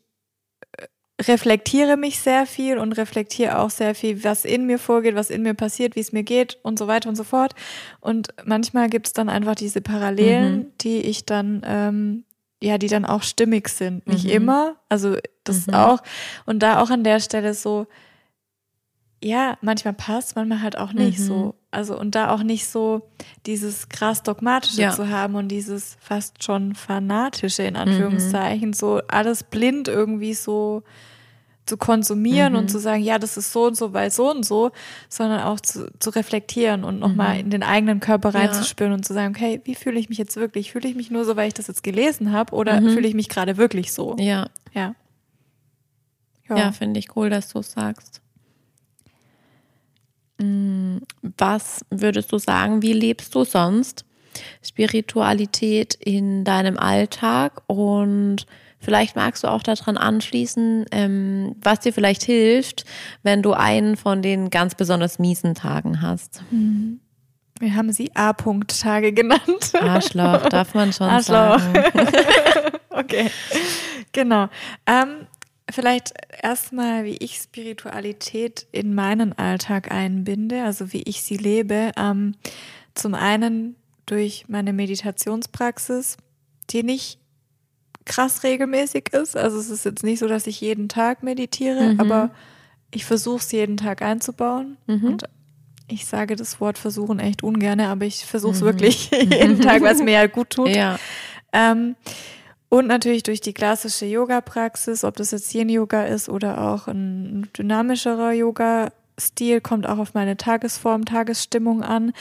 reflektiere mich sehr viel und reflektiere auch sehr viel, was in mir vorgeht, was in mir passiert, wie es mir geht und so weiter und so fort. Und manchmal gibt es dann einfach diese Parallelen, mhm. die ich dann, ähm, ja, die dann auch stimmig sind. Nicht mhm. immer, also das mhm. auch. Und da auch an der Stelle so, ja, manchmal passt, manchmal halt auch nicht so. Mhm. Also und da auch nicht so dieses krass dogmatische ja. zu haben und dieses fast schon fanatische in Anführungszeichen, mhm. so alles blind irgendwie so zu konsumieren mhm. und zu sagen, ja, das ist so und so, weil so und so, sondern auch zu, zu reflektieren und nochmal mhm. in den eigenen Körper reinzuspüren ja. und zu sagen, okay, wie fühle ich mich jetzt wirklich? Fühle ich mich nur so, weil ich das jetzt gelesen habe oder mhm. fühle ich mich gerade wirklich so? Ja. Ja. Ja, ja finde ich cool, dass du es sagst. Mm, was würdest du sagen, wie lebst du sonst Spiritualität in deinem Alltag und Vielleicht magst du auch daran anschließen, ähm, was dir vielleicht hilft, wenn du einen von den ganz besonders miesen Tagen hast. Mhm. Wir haben sie A-Punkt-Tage genannt. Arschloch, darf man schon Arschloch. sagen. <laughs> okay, genau. Ähm, vielleicht erstmal, wie ich Spiritualität in meinen Alltag einbinde, also wie ich sie lebe. Ähm, zum einen durch meine Meditationspraxis, die nicht krass regelmäßig ist. Also es ist jetzt nicht so, dass ich jeden Tag meditiere, mhm. aber ich versuche es jeden Tag einzubauen. Mhm. Und ich sage das Wort versuchen echt ungern, aber ich versuche es mhm. wirklich <laughs> jeden Tag, was mir ja gut tut. Ja. Ähm, und natürlich durch die klassische Yoga-Praxis, ob das jetzt Yin-Yoga ist oder auch ein dynamischerer Yoga-Stil, kommt auch auf meine Tagesform, Tagesstimmung an.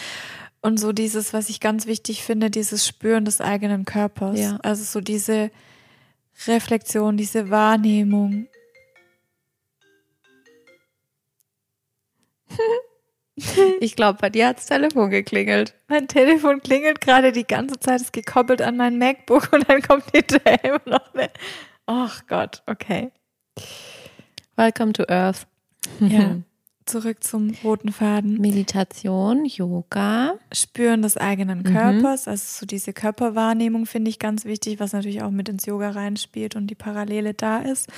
Und so dieses, was ich ganz wichtig finde, dieses Spüren des eigenen Körpers. Ja. Also so diese Reflexion, diese Wahrnehmung. <laughs> Ich glaube, bei dir hat das Telefon geklingelt. Mein Telefon klingelt gerade die ganze Zeit, ist gekoppelt an mein MacBook und dann kommt hinterher immer noch eine. Ach Gott, okay. Welcome to Earth. Ja. <laughs> zurück zum roten Faden. Meditation, Yoga. Spüren des eigenen mhm. Körpers, mhm. also so diese Körperwahrnehmung finde ich ganz wichtig, was natürlich auch mit ins Yoga reinspielt und die Parallele da ist.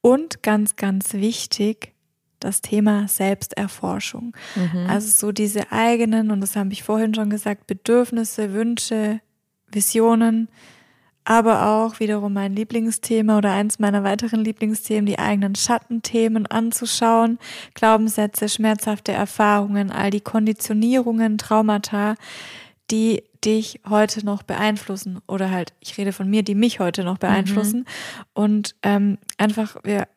Und ganz, ganz wichtig, das Thema Selbsterforschung. Mhm. Also so diese eigenen, und das habe ich vorhin schon gesagt, Bedürfnisse, Wünsche, Visionen, aber auch wiederum mein Lieblingsthema oder eins meiner weiteren Lieblingsthemen, die eigenen Schattenthemen anzuschauen, Glaubenssätze, schmerzhafte Erfahrungen, all die Konditionierungen, Traumata, die dich heute noch beeinflussen oder halt, ich rede von mir, die mich heute noch beeinflussen mhm. und ähm, einfach wir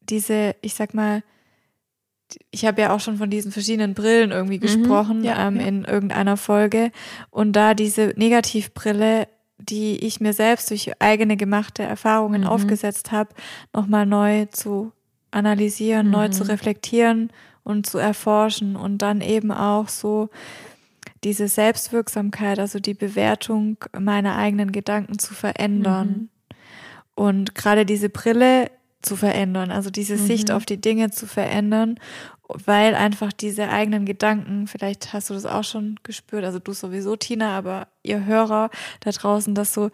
diese, ich sag mal, ich habe ja auch schon von diesen verschiedenen Brillen irgendwie mhm. gesprochen ja, ähm, ja. in irgendeiner Folge und da diese Negativbrille die ich mir selbst durch eigene gemachte Erfahrungen mhm. aufgesetzt habe, nochmal neu zu analysieren, mhm. neu zu mhm. reflektieren und zu erforschen und dann eben auch so diese Selbstwirksamkeit, also die Bewertung meiner eigenen Gedanken zu verändern. Mhm. Und gerade diese Brille zu verändern, also diese Sicht mhm. auf die Dinge zu verändern weil einfach diese eigenen Gedanken, vielleicht hast du das auch schon gespürt, also du sowieso, Tina, aber ihr Hörer da draußen, dass so,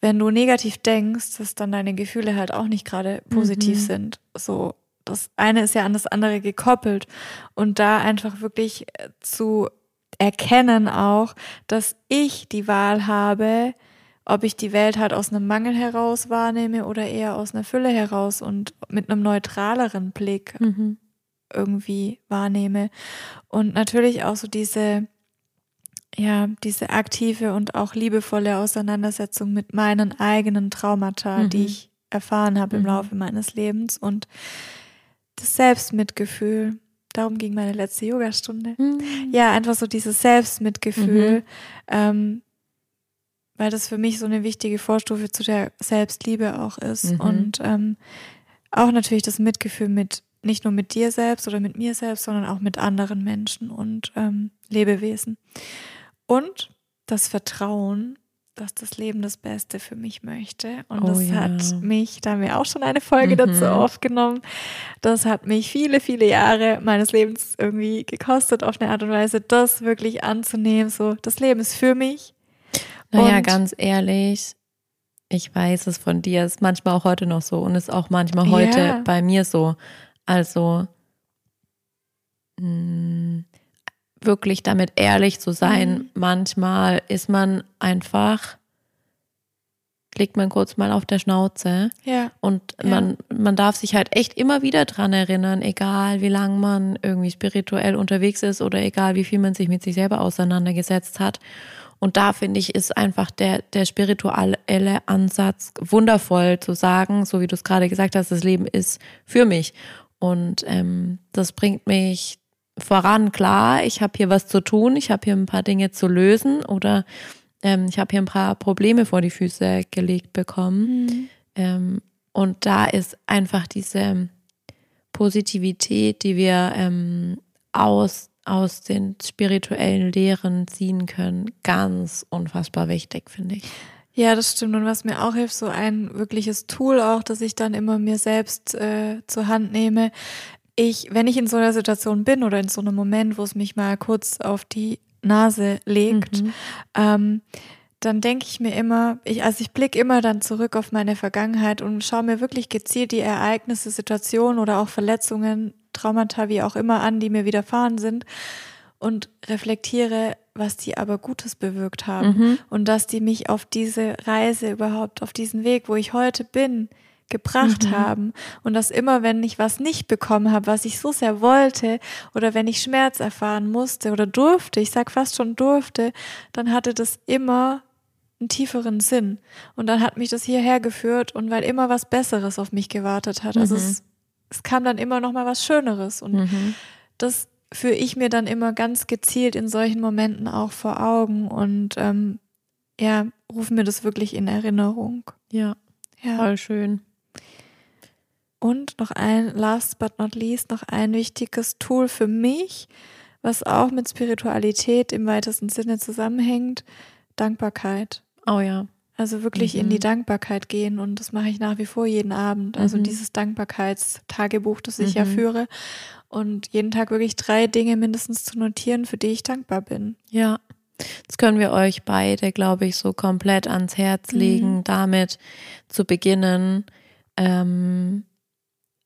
wenn du negativ denkst, dass dann deine Gefühle halt auch nicht gerade positiv mhm. sind. So, das eine ist ja an das andere gekoppelt und da einfach wirklich äh, zu erkennen auch, dass ich die Wahl habe, ob ich die Welt halt aus einem Mangel heraus wahrnehme oder eher aus einer Fülle heraus und mit einem neutraleren Blick. Mhm irgendwie wahrnehme. Und natürlich auch so diese, ja, diese aktive und auch liebevolle Auseinandersetzung mit meinen eigenen Traumata, mhm. die ich erfahren habe im Mhm. Laufe meines Lebens und das Selbstmitgefühl. Darum ging meine letzte Yogastunde. Mhm. Ja, einfach so dieses Selbstmitgefühl, ähm, weil das für mich so eine wichtige Vorstufe zu der Selbstliebe auch ist. Mhm. Und ähm, auch natürlich das Mitgefühl mit, nicht nur mit dir selbst oder mit mir selbst, sondern auch mit anderen Menschen und ähm, Lebewesen. Und das Vertrauen, dass das Leben das Beste für mich möchte. Und Oh das ja. hat mich, da haben wir auch schon eine Folge dazu Mhm. aufgenommen, das hat mich viele, viele Jahre meines Lebens irgendwie gekostet, auf eine Art und Weise, das wirklich anzunehmen. So, das Leben ist für mich. Naja, Und- ganz ehrlich, ich weiß es von dir, ist manchmal auch heute noch so und ist auch manchmal heute Ja. bei mir so. Also mh, wirklich damit ehrlich zu sein, Mhm. manchmal ist man einfach, liegt man kurz mal auf der Schnauze Ja. und Ja. man, man darf sich halt echt immer wieder dran erinnern, egal wie lange man irgendwie spirituell unterwegs ist oder egal wie viel man sich mit sich selber auseinandergesetzt hat. Und da finde ich, ist einfach der, der spirituelle Ansatz wundervoll zu sagen, so wie du es gerade gesagt hast, das Leben ist für mich. Und ähm, das bringt mich voran. Klar, ich habe hier was zu tun, ich habe hier ein paar Dinge zu lösen oder ähm, ich habe hier ein paar Probleme vor die Füße gelegt bekommen. Ähm, und da ist einfach diese Positivität, die wir ähm, aus, aus den spirituellen Lehren ziehen können, ganz unfassbar wichtig, finde ich. Ja, das stimmt. Und was mir auch hilft, so ein wirkliches Tool auch, dass ich dann immer mir selbst äh, zur Hand nehme. Ich, wenn ich in so einer Situation bin oder in so einem Moment, wo es mich mal kurz auf die Nase legt, Mhm. ähm, dann denke ich mir immer, ich, also ich blicke immer dann zurück auf meine Vergangenheit und schaue mir wirklich gezielt die Ereignisse, Situationen oder auch Verletzungen, Traumata, wie auch immer an, die mir widerfahren sind und reflektiere, was die aber Gutes bewirkt haben Mhm. und dass die mich auf diese Reise überhaupt, auf diesen Weg, wo ich heute bin, gebracht Mhm. haben und dass immer, wenn ich was nicht bekommen habe, was ich so sehr wollte oder wenn ich Schmerz erfahren musste oder durfte, ich sag fast schon durfte, dann hatte das immer einen tieferen Sinn und dann hat mich das hierher geführt und weil immer was Besseres auf mich gewartet hat, also Mhm. es, es kam dann immer noch mal was Schöneres und Mhm. das führe ich mir dann immer ganz gezielt in solchen Momenten auch vor Augen und ähm, ja, rufe mir das wirklich in Erinnerung. Ja, Ja. voll schön. Und noch ein, last but not least, noch ein wichtiges Tool für mich, was auch mit Spiritualität im weitesten Sinne zusammenhängt, Dankbarkeit. Oh ja. Also wirklich Mhm. in die Dankbarkeit gehen und das mache ich nach wie vor jeden Abend. Also Mhm. dieses Dankbarkeitstagebuch, das ich ja Mhm. führe und jeden Tag wirklich drei Dinge mindestens zu notieren, für die ich dankbar bin. Ja, das können wir euch beide, glaube ich, so komplett ans Herz legen, Mhm. damit zu beginnen. Ähm,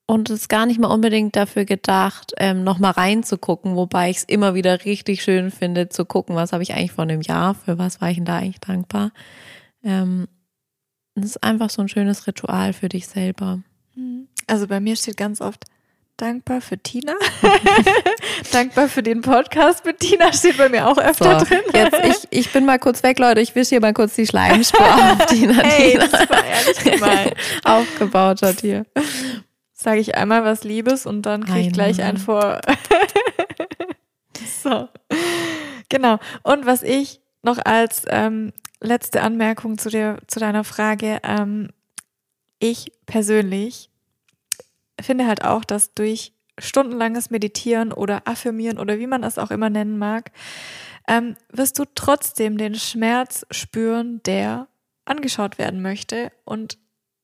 und es ist gar nicht mal unbedingt dafür gedacht, ähm, nochmal reinzugucken, wobei ich es immer wieder richtig schön finde, zu gucken, was habe ich eigentlich vor einem Jahr, für was war ich denn da eigentlich dankbar. Ähm, das ist einfach so ein schönes Ritual für dich selber. Also bei mir steht ganz oft dankbar für Tina. <laughs> dankbar für den Podcast mit Tina steht bei mir auch So, öfter drin. jetzt, ich, ich bin mal kurz weg, Leute. Ich wische hier mal kurz die Schleimspur auf, <laughs> die Hey, Nadine das war ehrlich gemeint. <laughs> aufgebaut hat hier. Sage ich einmal was Liebes und dann kriege ich gleich ein vor. so. Genau. Und was ich noch als ähm, letzte Anmerkung zu, dir, zu deiner Frage, ähm, ich persönlich finde halt auch, dass durch stundenlanges Meditieren oder Affirmieren oder wie man es auch immer nennen mag, ähm, wirst du trotzdem den Schmerz spüren, der angeschaut werden möchte. Und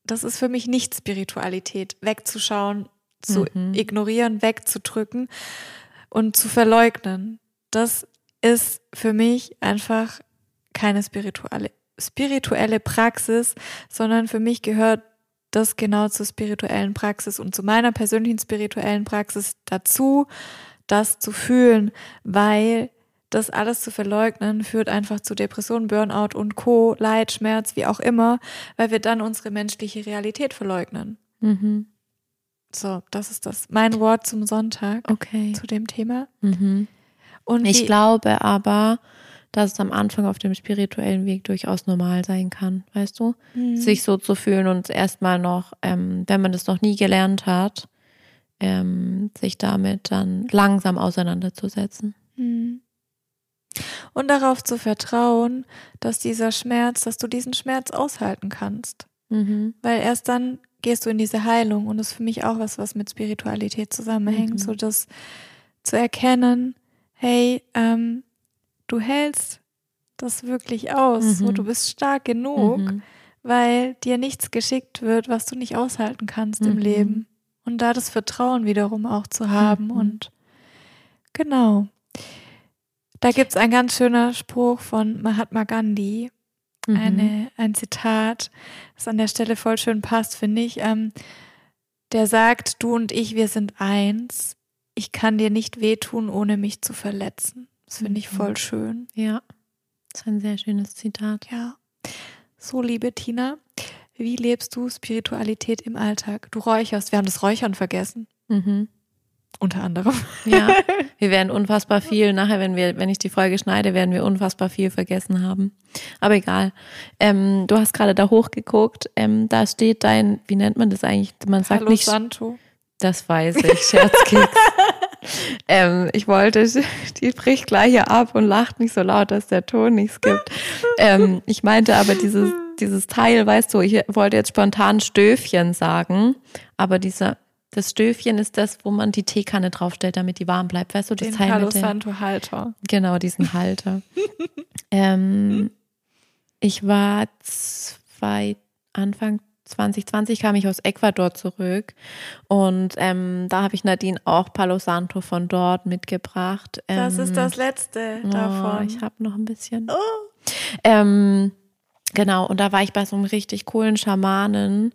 das ist für mich nicht Spiritualität, wegzuschauen, zu Mhm. ignorieren, wegzudrücken und zu verleugnen. Das ist für mich einfach keine spirituelle, spirituelle Praxis, sondern für mich gehört das genau zur spirituellen Praxis und zu meiner persönlichen spirituellen Praxis dazu, das zu fühlen, weil das alles zu verleugnen führt einfach zu Depression, Burnout und Co., Leid, Schmerz, wie auch immer, weil wir dann unsere menschliche Realität verleugnen. Mhm. So, das ist das. Mein Wort zum Sonntag Okay. zu dem Thema. Mhm. Und Ich glaube aber, dass es am Anfang auf dem spirituellen Weg durchaus normal sein kann, weißt du? Mhm. Sich so zu fühlen und erstmal noch, ähm, wenn man das noch nie gelernt hat, ähm, sich damit dann langsam auseinanderzusetzen. Mhm. Und darauf zu vertrauen, dass dieser Schmerz, dass du diesen Schmerz aushalten kannst. Mhm. Weil erst dann gehst du in diese Heilung und das ist für mich auch was, was mit Spiritualität zusammenhängt, mhm. so das zu erkennen, hey, ähm, du hältst das wirklich aus, mhm. so, du bist stark genug, mhm. weil dir nichts geschickt wird, was du nicht aushalten kannst im mhm. Leben. Und da das Vertrauen wiederum auch zu haben mhm. und genau. Da gibt es ein ganz schöner Spruch von Mahatma Gandhi, mhm. eine, ein Zitat, das an der Stelle voll schön passt, finde ich. Ähm, der sagt, du und ich, wir sind eins. Ich kann dir nicht wehtun, ohne mich zu verletzen. Das finde ich voll mhm. schön. Ja, das ist ein sehr schönes Zitat. Ja. So, liebe Tina, wie lebst du Spiritualität im Alltag? Du räucherst, wir haben das Räuchern vergessen. Mhm. Unter anderem. Ja, <laughs> wir werden unfassbar viel, nachher, wenn wir, wenn ich die Folge schneide, werden wir unfassbar viel vergessen haben. Aber egal. Ähm, du hast gerade da hochgeguckt, ähm, da steht dein, wie nennt man das eigentlich? Man sagt Hallo nicht. Santo. Das weiß ich, Scherzkeks. <laughs> ähm, ich wollte, <laughs> die bricht gleich hier ab und lacht nicht so laut, dass der Ton nichts gibt. Ähm, ich meinte aber dieses, dieses Teil, weißt du, ich wollte jetzt spontan Stöfchen sagen, aber dieser, das Stöfchen ist das, wo man die Teekanne draufstellt, damit die warm bleibt. Weißt du, das den Teil Palo Santo Halter. Genau, diesen Halter. <laughs> ähm, ich war zwei, Anfang 2020 kam ich aus Ecuador zurück und ähm, da habe ich Nadine auch Palo Santo von dort mitgebracht. Ähm, das ist das letzte oh, davon. Ich habe noch ein bisschen. Oh. Ähm, genau, und da war ich bei so einem richtig coolen Schamanen.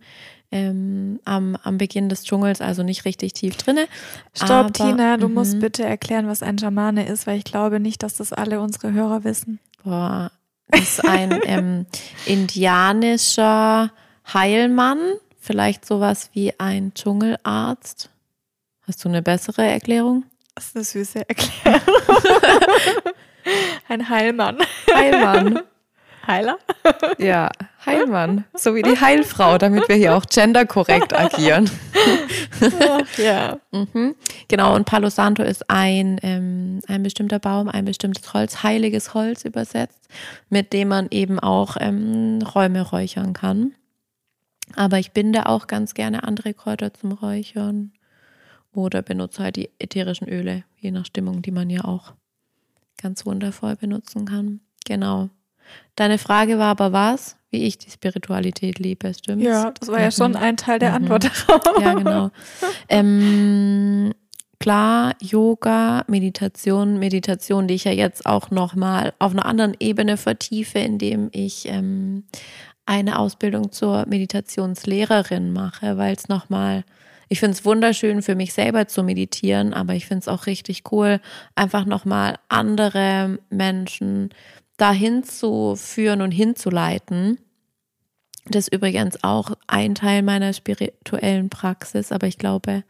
Ähm, am, am Beginn des Dschungels, also nicht richtig tief drinne. Stopp, aber, Tina, du musst mhm. bitte erklären, was ein Schamane ist, weil ich glaube nicht, dass das alle unsere Hörer wissen. Boah, das ist ein <laughs> ähm, indianischer Heilmann, vielleicht sowas wie ein Dschungelarzt. Hast du eine bessere Erklärung? Das ist eine süße Erklärung. <laughs> ein Heilmann. Heilmann. <laughs> Heiler? Ja, Heilmann. So wie die Heilfrau, damit wir hier auch genderkorrekt agieren. ja. Mhm. Genau, und Palo Santo ist ein, ähm, ein bestimmter Baum, ein bestimmtes Holz, heiliges Holz übersetzt, mit dem man eben auch ähm, Räume räuchern kann. Aber ich binde auch ganz gerne andere Kräuter zum Räuchern oder benutze halt die ätherischen Öle, je nach Stimmung, die man ja auch ganz wundervoll benutzen kann. Genau. Deine Frage war aber was? Wie ich die Spiritualität liebe, stimmt? Ja, das war ja schon ein Teil der mhm. Antwort darauf. Ja, genau. Ähm, klar, Yoga, Meditation, Meditation, die ich ja jetzt auch nochmal auf einer anderen Ebene vertiefe, indem ich ähm, eine Ausbildung zur Meditationslehrerin mache, weil es nochmal, ich finde es wunderschön für mich selber zu meditieren, aber ich finde es auch richtig cool, einfach nochmal andere Menschen dahin zu führen und hinzuleiten. Das ist übrigens auch ein Teil meiner spirituellen Praxis, aber ich glaube,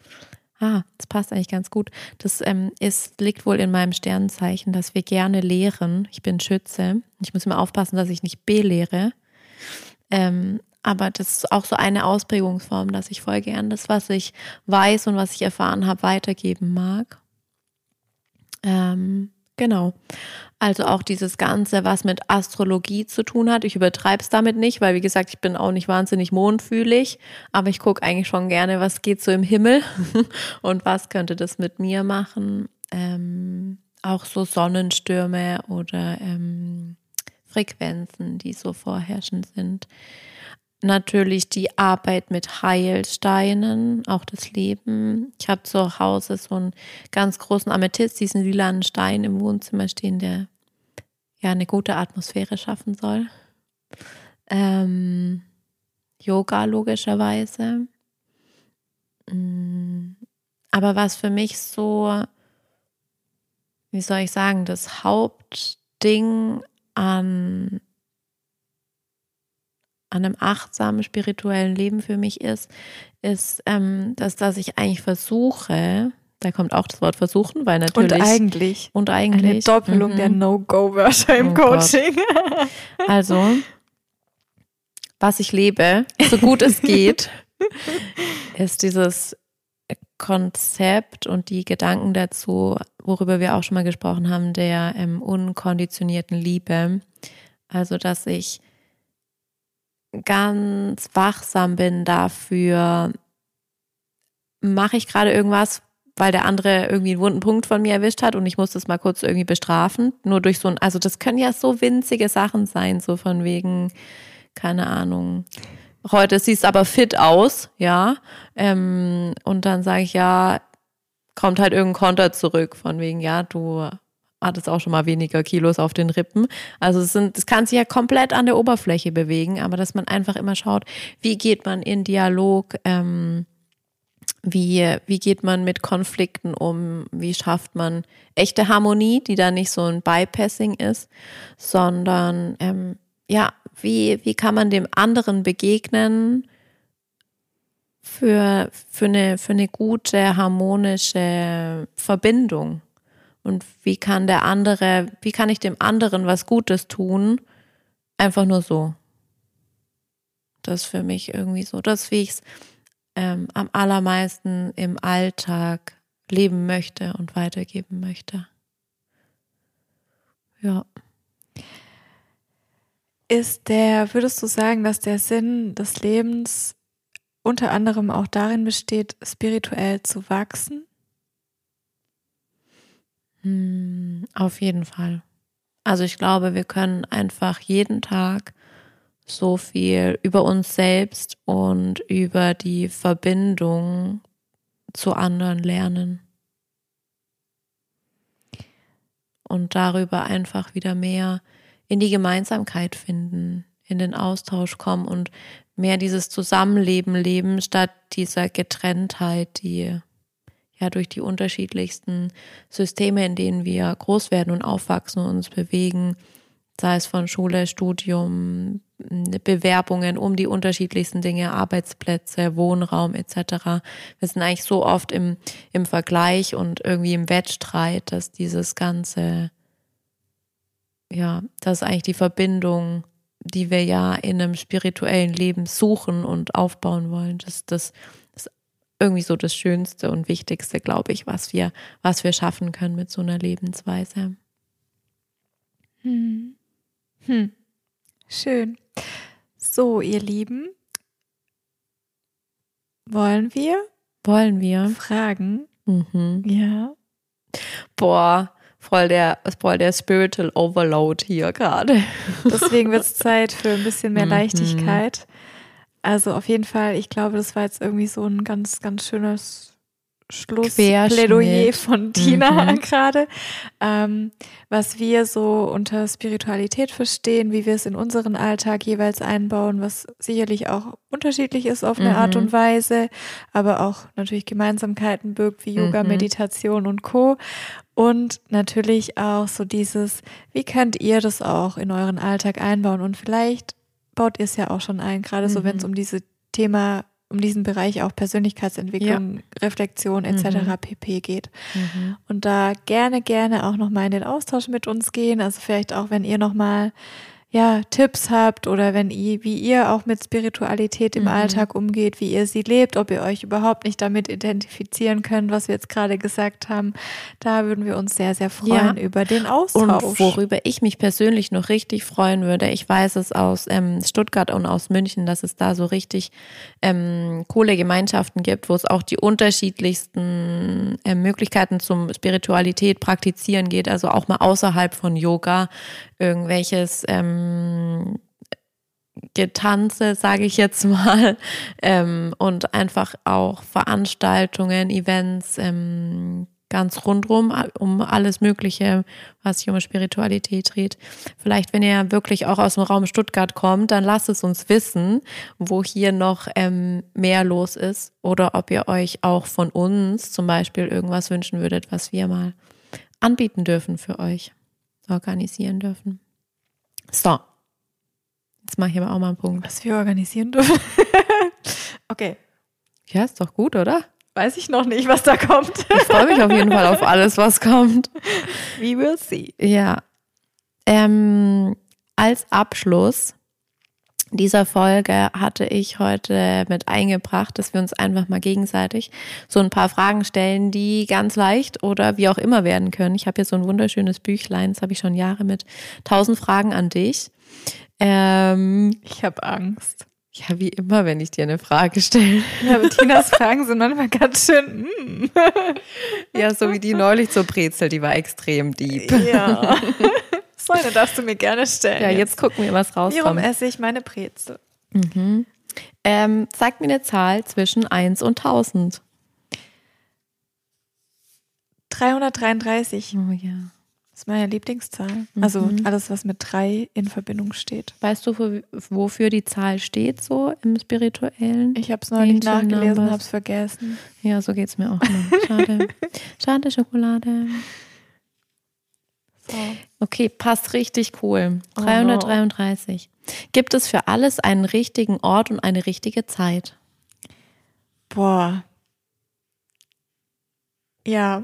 ah, das passt eigentlich ganz gut. Das ähm, ist, liegt wohl in meinem Sternzeichen, dass wir gerne lehren. Ich bin Schütze. Ich muss immer aufpassen, dass ich nicht belehre. Ähm, aber das ist auch so eine Ausprägungsform, dass ich voll gern das, was ich weiß und was ich erfahren habe, weitergeben mag. Ähm, genau. Also auch dieses Ganze, was mit Astrologie zu tun hat. Ich übertreibe es damit nicht, weil wie gesagt, ich bin auch nicht wahnsinnig mondfühlig, aber ich gucke eigentlich schon gerne, was geht so im Himmel <laughs> und was könnte das mit mir machen. Ähm, auch so Sonnenstürme oder ähm, Frequenzen, die so vorherrschend sind. Natürlich die Arbeit mit Heilsteinen, auch das Leben. Ich habe zu Hause so einen ganz großen Amethyst, diesen lilanen Stein im Wohnzimmer stehen, der ja eine gute Atmosphäre schaffen soll. Ähm, Yoga logischerweise. Mm, aber was für mich so, wie soll ich sagen, das Hauptding an, an einem achtsamen spirituellen Leben für mich ist, ist, ähm, dass, dass ich eigentlich versuche, Da kommt auch das Wort versuchen, weil natürlich. Und eigentlich. Und eigentlich. Eine Doppelung mhm. der No-Go-Wörter im oh Coaching. Gott. <laughs> <laughs> Also, was ich lebe, so gut es geht, <laughs> ist dieses Konzept und die Gedanken dazu, worüber wir auch schon mal gesprochen haben, der ähm, unkonditionierten Liebe. Also, dass ich ganz wachsam bin dafür, mache ich gerade irgendwas, weil der andere irgendwie einen wunden Punkt von mir erwischt hat und ich muss das mal kurz irgendwie bestrafen. Nur durch so ein, also das können ja so winzige Sachen sein, so von wegen, keine Ahnung. Heute siehst aber fit aus, ja. Ähm, und dann sage ich, ja, kommt halt irgendein Konter zurück, von wegen, ja, du hattest auch schon mal weniger Kilos auf den Rippen. Also es sind, es kann sich ja komplett an der Oberfläche bewegen, aber dass man einfach immer schaut, wie geht man in Dialog, ähm, wie, wie geht man mit Konflikten um? Wie schafft man echte Harmonie, die da nicht so ein Bypassing ist, sondern ähm, ja, wie, wie kann man dem anderen begegnen für, für, eine, für eine gute, harmonische Verbindung? Und wie kann der andere, wie kann ich dem anderen was Gutes tun? Einfach nur so. Das ist für mich irgendwie so, das, wie ich es ähm, am allermeisten im Alltag leben möchte und weitergeben möchte. Ja. Ist der, würdest du sagen, dass der Sinn des Lebens unter anderem auch darin besteht, spirituell zu wachsen? Hm, auf jeden Fall. Also ich glaube, wir können einfach jeden Tag so viel über uns selbst und über die Verbindung zu anderen lernen. Und darüber einfach wieder mehr in die Gemeinsamkeit finden, in den Austausch kommen und mehr dieses Zusammenleben leben, statt dieser Getrenntheit, die ja durch die unterschiedlichsten Systeme, in denen wir groß werden und aufwachsen und uns bewegen, sei es von Schule, Studium, Bewerbungen um die unterschiedlichsten Dinge, Arbeitsplätze, Wohnraum etc. Wir sind eigentlich so oft im, im Vergleich und irgendwie im Wettstreit, dass dieses ganze, ja, das ist eigentlich die Verbindung, die wir ja in einem spirituellen Leben suchen und aufbauen wollen. Das, das ist irgendwie so das Schönste und Wichtigste, glaube ich, was wir, was wir schaffen können mit so einer Lebensweise. Hm. Hm. Schön. So, ihr Lieben, wollen wir? Wollen wir? Fragen? Mhm. Ja. Boah, voll der, voll der Spiritual Overload hier gerade. Deswegen wird es <laughs> Zeit für ein bisschen mehr mhm. Leichtigkeit. Also auf jeden Fall, ich glaube, das war jetzt irgendwie so ein ganz, ganz schönes Schlussplädoyer von Tina mhm. <laughs> gerade, ähm, was wir so unter Spiritualität verstehen, wie wir es in unseren Alltag jeweils einbauen, was sicherlich auch unterschiedlich ist auf eine mhm. Art und Weise, aber auch natürlich Gemeinsamkeiten birgt wie Yoga, mhm. Meditation und Co. Und natürlich auch so dieses, wie könnt ihr das auch in euren Alltag einbauen? Und vielleicht baut ihr es ja auch schon ein, gerade so, wenn es mhm. um diese Thema um diesen Bereich auch Persönlichkeitsentwicklung, ja. Reflexion etc. Mhm. pp geht. Mhm. Und da gerne, gerne auch nochmal in den Austausch mit uns gehen. Also vielleicht auch, wenn ihr nochmal ja, Tipps habt oder wenn ihr, wie ihr auch mit Spiritualität im mhm. Alltag umgeht, wie ihr sie lebt, ob ihr euch überhaupt nicht damit identifizieren könnt, was wir jetzt gerade gesagt haben, da würden wir uns sehr, sehr freuen ja. über den Austausch. Und worüber ich mich persönlich noch richtig freuen würde, ich weiß es aus ähm, Stuttgart und aus München, dass es da so richtig ähm, coole Gemeinschaften gibt, wo es auch die unterschiedlichsten äh, Möglichkeiten zum Spiritualität praktizieren geht, also auch mal außerhalb von Yoga irgendwelches ähm, Getanze, sage ich jetzt mal, <laughs> ähm, und einfach auch Veranstaltungen, Events, ähm, ganz rundrum, um alles Mögliche, was sich um Spiritualität dreht. Vielleicht, wenn ihr wirklich auch aus dem Raum Stuttgart kommt, dann lasst es uns wissen, wo hier noch ähm, mehr los ist oder ob ihr euch auch von uns zum Beispiel irgendwas wünschen würdet, was wir mal anbieten dürfen für euch, organisieren dürfen. So. Jetzt mache ich aber auch mal einen Punkt. Was wir organisieren dürfen. <laughs> okay. Ja, ist doch gut, oder? weiß ich noch nicht, was da kommt. Ich freue mich auf jeden Fall auf alles, was kommt. We will see. Ja. Ähm, als Abschluss dieser Folge hatte ich heute mit eingebracht, dass wir uns einfach mal gegenseitig so ein paar Fragen stellen, die ganz leicht oder wie auch immer werden können. Ich habe hier so ein wunderschönes Büchlein, das habe ich schon Jahre mit tausend Fragen an dich. Ähm, ich habe Angst. Ja, wie immer, wenn ich dir eine Frage stelle. Ja, Bettinas Fragen sind manchmal ganz schön. Mm. Ja, so wie die neulich zur Brezel, die war extrem deep. Ja. <laughs> So eine darfst du mir gerne stellen. Ja, jetzt, jetzt gucken wir, was rauskommt. Warum esse ich meine Brezel? Mhm. Ähm, sag mir eine Zahl zwischen 1 und 1000. 333. Oh ja. Das ist meine Lieblingszahl. Also mhm. alles, was mit 3 in Verbindung steht. Weißt du, wofür die Zahl steht so im Spirituellen? Ich habe es noch nicht nachgelesen, habe es vergessen. Ja, so geht es mir auch immer. Schade. <laughs> Schade, Schokolade. So. Okay, passt richtig cool. 333. Oh, Gibt es für alles einen richtigen Ort und eine richtige Zeit? Boah. Ja.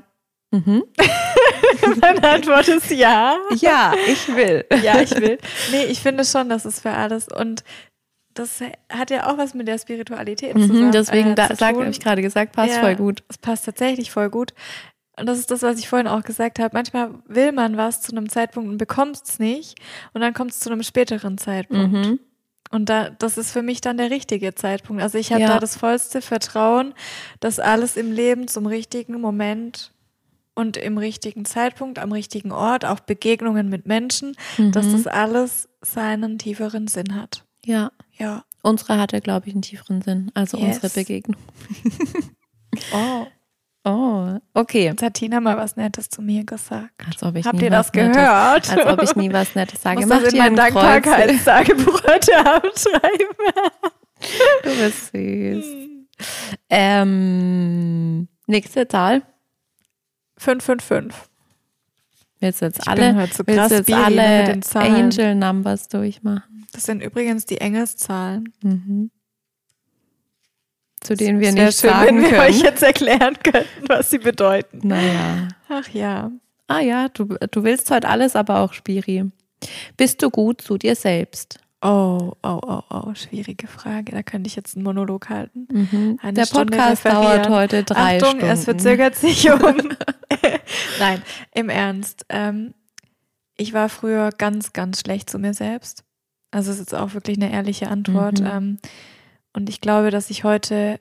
Mhm. <laughs> Meine Antwort ist ja. Ja, ich will. <laughs> Ja, ich will. Nee, ich finde schon, dass es für alles und das hat ja auch was mit der Spiritualität mhm, zusammen. Deswegen, äh, da, sag, habe ich gerade gesagt, passt ja, voll gut. Es passt tatsächlich voll gut. Und das ist das, was ich vorhin auch gesagt habe. Manchmal will man was zu einem Zeitpunkt und bekommt es nicht. Und dann kommt es zu einem späteren Zeitpunkt. Mhm. Und da, das ist für mich dann der richtige Zeitpunkt. Also ich habe ja. da das vollste Vertrauen, dass alles im Leben zum richtigen Moment und im richtigen Zeitpunkt, am richtigen Ort, auch Begegnungen mit Menschen, mhm. dass das alles seinen tieferen Sinn hat. Ja. Ja. Unsere hatte, glaube ich, einen tieferen Sinn. Also yes. unsere Begegnung. <laughs> oh. Oh, okay. Jetzt hat Tina mal was Nettes zu mir gesagt. Als ob ich Habt ihr das Nettes, gehört? als ob ich nie was Nettes <laughs> sage. Mach das in mein Dankbarkeitstagebuch heute Abend <laughs> schreiben. <laughs> du bist süß. Ähm, nächste Zahl. 555. Willst du jetzt ich alle, so willst jetzt alle Angel Numbers durchmachen? Das sind übrigens die Engelszahlen. Mhm zu denen wir nicht schön, sagen wenn wir können. euch jetzt erklären könnten, was sie bedeuten. Naja. Ach ja. Ah ja, du, du willst heute alles, aber auch Spiri. Bist du gut zu dir selbst? Oh, oh, oh, oh, schwierige Frage. Da könnte ich jetzt einen Monolog halten. Mhm. Der Podcast dauert heute drei Achtung, Stunden. es verzögert sich <laughs> um. <laughs> Nein, im Ernst. Ähm, ich war früher ganz, ganz schlecht zu mir selbst. Also es ist jetzt auch wirklich eine ehrliche Antwort. Mhm. Ähm, und ich glaube, dass ich heute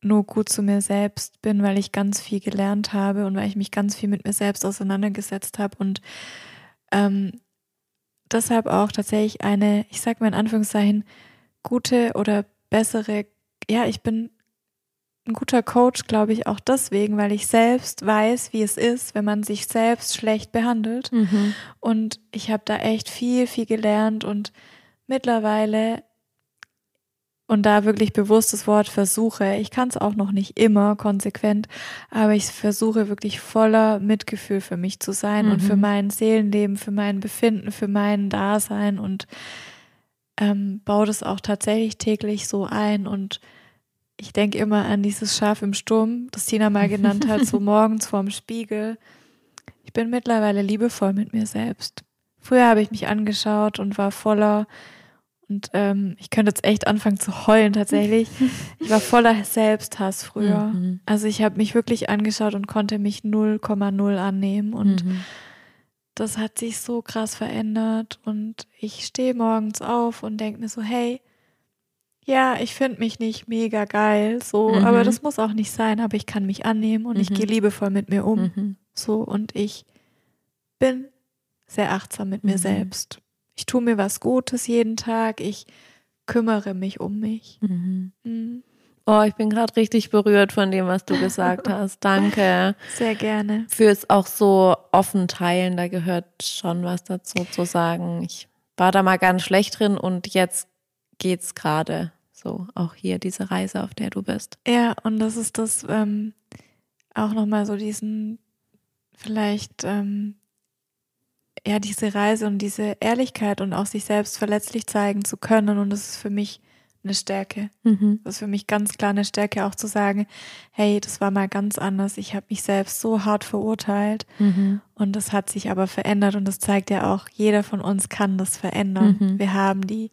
nur gut zu mir selbst bin, weil ich ganz viel gelernt habe und weil ich mich ganz viel mit mir selbst auseinandergesetzt habe und ähm, deshalb auch tatsächlich eine, ich sag mal in Anführungszeichen, gute oder bessere, ja, ich bin ein guter Coach, glaube ich, auch deswegen, weil ich selbst weiß, wie es ist, wenn man sich selbst schlecht behandelt. Mhm. Und ich habe da echt viel, viel gelernt und mittlerweile und da wirklich bewusst das Wort versuche. Ich kann es auch noch nicht immer konsequent, aber ich versuche wirklich voller Mitgefühl für mich zu sein mhm. und für mhm. mein Seelenleben, für mein Befinden, für mein Dasein und ähm, baue das auch tatsächlich täglich so ein und ich denke immer an dieses Schaf im Sturm, das Tina mal genannt hat, so <laughs> morgens vorm Spiegel. Ich bin mittlerweile liebevoll mit mir selbst. Früher habe ich mich angeschaut und war voller und ähm, ich könnte jetzt echt anfangen zu heulen tatsächlich. <laughs> Ich war voller Selbsthass früher. Mhm. Also ich habe mich wirklich angeschaut und konnte mich 0,0 annehmen. Und mhm. das hat sich so krass verändert. Und ich stehe morgens auf und denke mir so, hey, ja, ich finde mich nicht mega geil, so, mhm. aber das muss auch nicht sein, aber ich kann mich annehmen und ich mhm. gehe liebevoll mit mir um. Mhm. So, und ich bin sehr achtsam mit mir mhm. selbst. Ich tue mir was Gutes jeden Tag. Ich kümmere mich um mich. Mhm. Mhm. Oh, ich bin gerade richtig berührt von dem, was du gesagt <laughs> hast. Danke. Sehr gerne. Fürs auch so offen teilen, da gehört schon was dazu zu sagen. Ich war da mal ganz schlecht drin und jetzt geht's gerade so. Auch hier diese Reise, auf der du bist. Ja, und das ist das ähm, auch nochmal so diesen vielleicht ähm, ja, diese Reise und diese Ehrlichkeit und auch sich selbst verletzlich zeigen zu können. Und das ist für mich eine Stärke. Mhm. Das ist für mich ganz klar eine Stärke, auch zu sagen, hey, das war mal ganz anders. Ich habe mich selbst so hart verurteilt mhm. und das hat sich aber verändert und das zeigt ja auch, jeder von uns kann das verändern. Mhm. Wir haben die,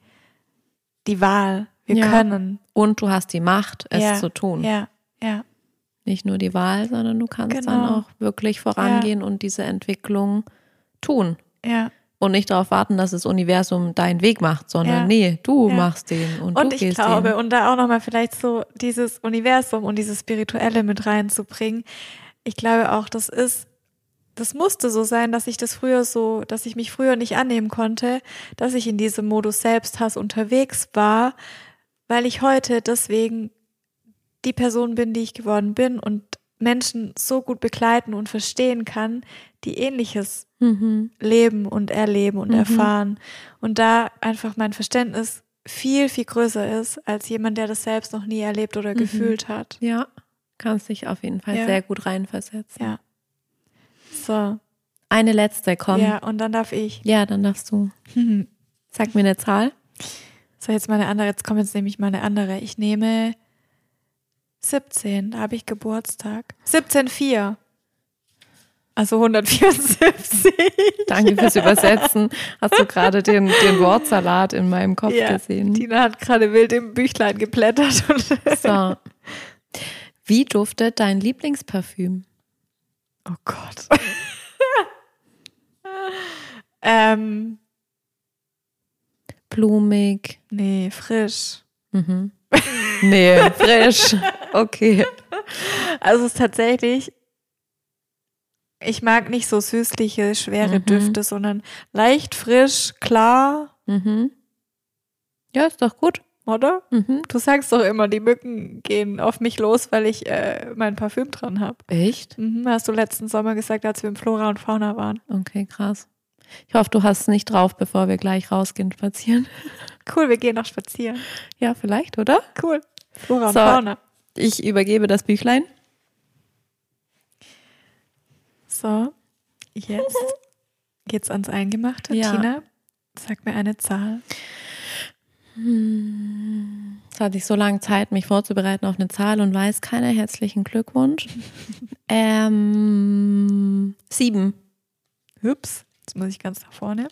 die Wahl, wir ja. können. Und du hast die Macht, es ja. zu tun. Ja, ja. Nicht nur die Wahl, sondern du kannst genau. dann auch wirklich vorangehen ja. und diese Entwicklung tun. Ja und nicht darauf warten, dass das Universum deinen Weg macht, sondern ja. nee, du ja. machst den und, und du ich glaube den. und da auch noch mal vielleicht so dieses Universum und dieses spirituelle mit reinzubringen. Ich glaube auch, das ist das musste so sein, dass ich das früher so, dass ich mich früher nicht annehmen konnte, dass ich in diesem Modus Selbsthass unterwegs war, weil ich heute deswegen die Person bin, die ich geworden bin und Menschen so gut begleiten und verstehen kann, die ähnliches mhm. leben und erleben und mhm. erfahren. Und da einfach mein Verständnis viel, viel größer ist als jemand, der das selbst noch nie erlebt oder mhm. gefühlt hat. Ja, kannst dich auf jeden Fall ja. sehr gut reinversetzen. Ja. So. Eine letzte, komm. Ja, und dann darf ich. Ja, dann darfst du. <laughs> Sag mir eine Zahl. So, jetzt meine andere, jetzt kommt jetzt nämlich meine andere. Ich nehme 17, da habe ich Geburtstag. 17,4. Also 174. Danke fürs Übersetzen. Hast du gerade den, den Wortsalat in meinem Kopf ja, gesehen? Tina hat gerade wild im Büchlein geblättert. so. Wie duftet dein Lieblingsparfüm? Oh Gott. ähm, Blumig. Nee, frisch. Mhm. Nee, frisch. Okay. Also es ist tatsächlich ich mag nicht so süßliche, schwere mhm. Düfte, sondern leicht frisch, klar. Mhm. Ja, ist doch gut. Oder? Mhm. Du sagst doch immer, die Mücken gehen auf mich los, weil ich äh, mein Parfüm dran habe. Echt? Mhm, hast du letzten Sommer gesagt, als wir im Flora und Fauna waren. Okay, krass. Ich hoffe, du hast es nicht drauf, bevor wir gleich rausgehen spazieren. <laughs> Cool, wir gehen noch spazieren. Ja, vielleicht, oder? Cool. Flora und Fauna. Ich übergebe das Büchlein. So, jetzt geht's ans Eingemachte. Ja. Tina, sag mir eine Zahl. Hm, es hatte ich so lange Zeit, mich vorzubereiten auf eine Zahl und weiß keiner. Herzlichen Glückwunsch. <laughs> ähm, sieben. Hüps, jetzt muss ich ganz nach vorne.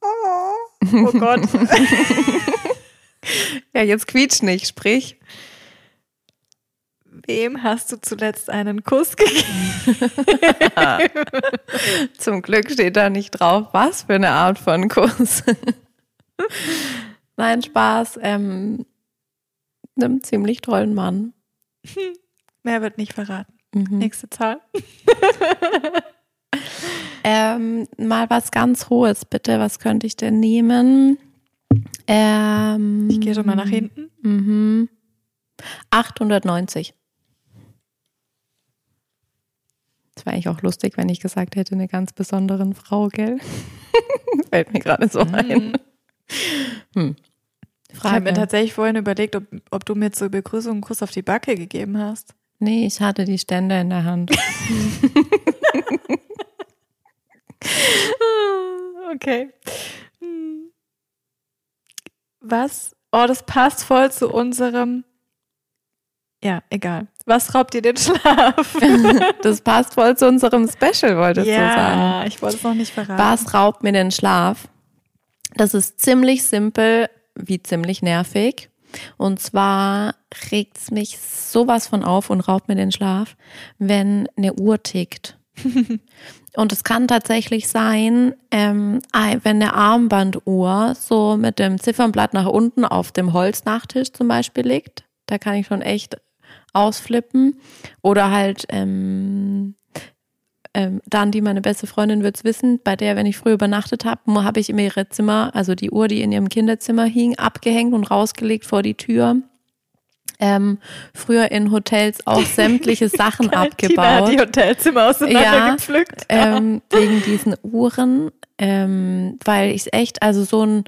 Oh, <laughs> oh Gott. ja, jetzt quietsch nicht, sprich. Wem hast du zuletzt einen Kuss gegeben? <laughs> Zum Glück steht da nicht drauf, was für eine Art von Kuss. Nein, Spaß. Ähm, einem ziemlich tollen Mann. Mehr wird nicht verraten. Mhm. Nächste Zahl. <laughs> ähm, mal was ganz Hohes, bitte. Was könnte ich denn nehmen? Ähm, ich gehe schon mal nach hinten. Mhm. 890. Das wäre eigentlich auch lustig, wenn ich gesagt hätte, eine ganz besonderen Frau, gell? <laughs> Fällt mir gerade so mhm. ein. Hm. Ich habe mir tatsächlich vorhin überlegt, ob, ob du mir zur Begrüßung einen Kuss auf die Backe gegeben hast. Nee, ich hatte die Ständer in der Hand. <laughs> <laughs> okay. Was? Oh, das passt voll zu unserem ja, egal. Was raubt dir den Schlaf? <laughs> das passt voll zu unserem Special, wolltest ja, du sagen. Ja, ich wollte es noch nicht verraten. Was raubt mir den Schlaf? Das ist ziemlich simpel, wie ziemlich nervig. Und zwar regt es mich sowas von auf und raubt mir den Schlaf, wenn eine Uhr tickt. <laughs> und es kann tatsächlich sein, ähm, wenn eine Armbanduhr so mit dem Ziffernblatt nach unten auf dem Holznachtisch zum Beispiel liegt, da kann ich schon echt ausflippen. Oder halt ähm, ähm, dann, die meine beste Freundin wird es wissen, bei der, wenn ich früh übernachtet habe, habe ich immer ihre Zimmer, also die Uhr, die in ihrem Kinderzimmer hing, abgehängt und rausgelegt vor die Tür. Ähm, früher in Hotels auch <laughs> sämtliche Sachen abgebaut. Tina hat die Hotelzimmer auseinandergepflückt. Ja, ähm, wegen diesen Uhren, ähm, weil ich echt, also so ein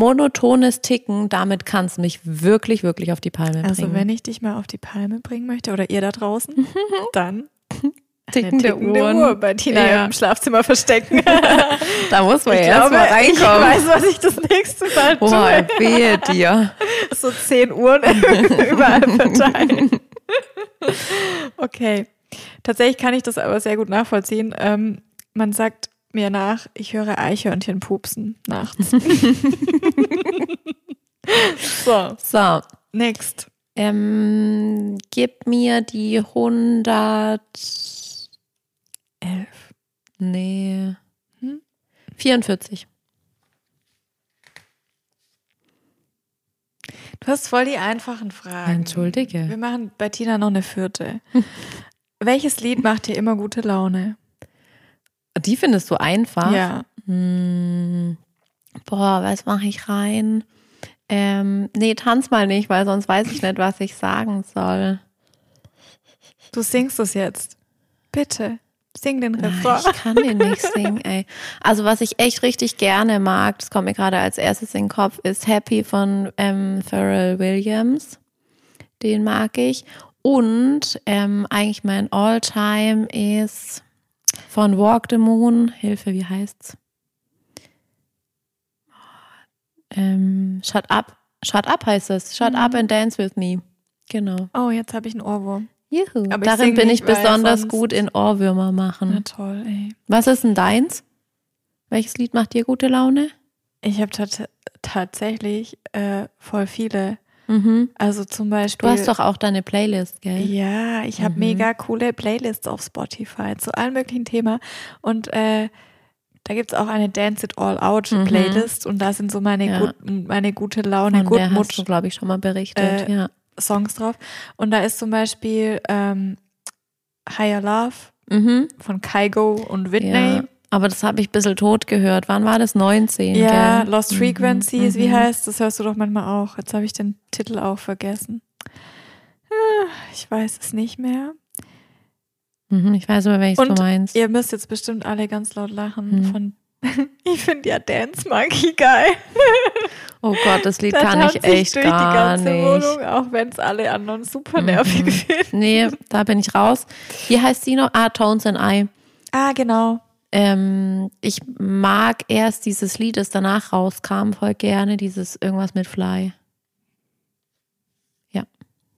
monotones Ticken, damit kann es mich wirklich, wirklich auf die Palme also bringen. Also wenn ich dich mal auf die Palme bringen möchte oder ihr da draußen, <laughs> dann tickende Uhren. Uhr bei Tina Ja. im Schlafzimmer verstecken. <laughs> Da muss man ich ja erst glaube, mal ich reinkommen. weiß, was ich das nächste Mal tue. Boah, wehe dir. <laughs> So zehn Uhren überall verteilen. okay. Tatsächlich kann ich das aber sehr gut nachvollziehen. Ähm, man sagt mir nach, ich höre Eichhörnchen pupsen nachts. <laughs> so, So, next. ähm, gib mir die 111. Nee. Hm? 44. Du hast voll die einfachen Fragen. Entschuldige. Wir machen bei Tina noch eine vierte. <laughs> Welches Lied macht dir immer gute Laune? Die findest du einfach? Ja. Hm, boah, was mache ich rein? Ähm, nee, tanz mal nicht, weil sonst weiß ich nicht, was ich sagen soll. Du singst es jetzt. Bitte. Sing den Refrain. Ich kann den nicht singen, <laughs> ey. Also was ich echt richtig gerne mag, das kommt mir gerade als erstes in den Kopf, ist Happy von ähm, Pharrell Williams. Den mag ich. Und ähm, eigentlich mein All-Time ist von Walk the Moon. Hilfe, wie heißt's? Ähm, Shut Up. Shut Up heißt es. Shut Up and Dance with Me. Genau. Oh, jetzt habe ich einen Ohrwurm. Juhu. Aber ich Darin sing bin ich besonders gut in Ohrwürmer machen. Na toll, ey. Was ist denn deins? Welches Lied macht dir gute Laune? Ich habe tat tatsächlich äh, voll viele. Mhm. Also zum Du Beispiel. hast doch auch deine Playlist, gell? Ja, ich habe Mhm. mega coole Playlists auf Spotify zu allen möglichen Themen. Und äh, da gibt es auch eine Dance It All Out Mhm. Playlist und da sind so meine, Ja. gut, meine gute Laune, Von Mood du, glaube ich, schon mal berichtet. Äh, ja. Songs drauf. Und da ist zum Beispiel ähm, Higher Love Mhm. von Kygo und Whitney. ja. Aber das habe ich ein bisschen tot gehört. Wann war das? 19, Ja, gell? Lost Mhm, Frequencies, wie mhm. heißt das? Hörst du doch manchmal auch. Jetzt habe ich den Titel auch vergessen. Ah, Ich weiß es nicht mehr. Mhm, ich weiß aber, welches Und du meinst. Ihr müsst jetzt bestimmt alle ganz laut lachen Mhm. von. <laughs> ich finde ja Dance Monkey geil. <laughs> Oh Gott, das Lied Der kann ich echt durch die gar ganze nicht. Wohnung, auch wenn es alle anderen super nervig Mhm. finden. Nee, da bin ich raus. Wie heißt sie noch? Ah, Tones and I. Ah, genau. Ähm, ich mag erst dieses Lied, das danach rauskam, voll gerne, dieses irgendwas mit Fly. Ja.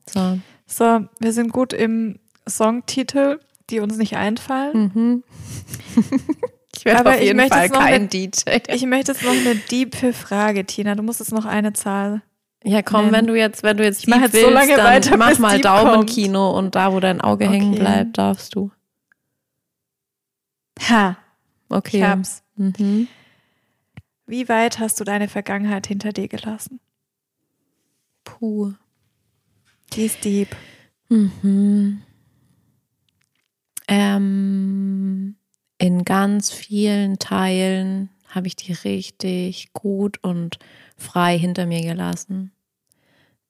So. So, wir sind gut im Songtitel, die uns nicht einfallen. Mhm. <laughs> Ich werde Aber auf ich jeden möchte Fall jetzt noch kein mit- DJ. Ich möchte jetzt noch eine diepe Frage, Tina. Du musst jetzt noch eine Zahl. Ja, komm, wenn du jetzt, wenn du jetzt Ich mach jetzt so willst, lange dann weiter, mach mal Daumenkino und da, wo dein Auge hängen Okay. bleibt, darfst du. Ha, Okay. ich hab's. Mhm. Wie weit hast du deine Vergangenheit hinter dir gelassen? Puh. Die ist deep. Mhm. Ähm, in ganz vielen Teilen habe ich die richtig gut und frei hinter mir gelassen.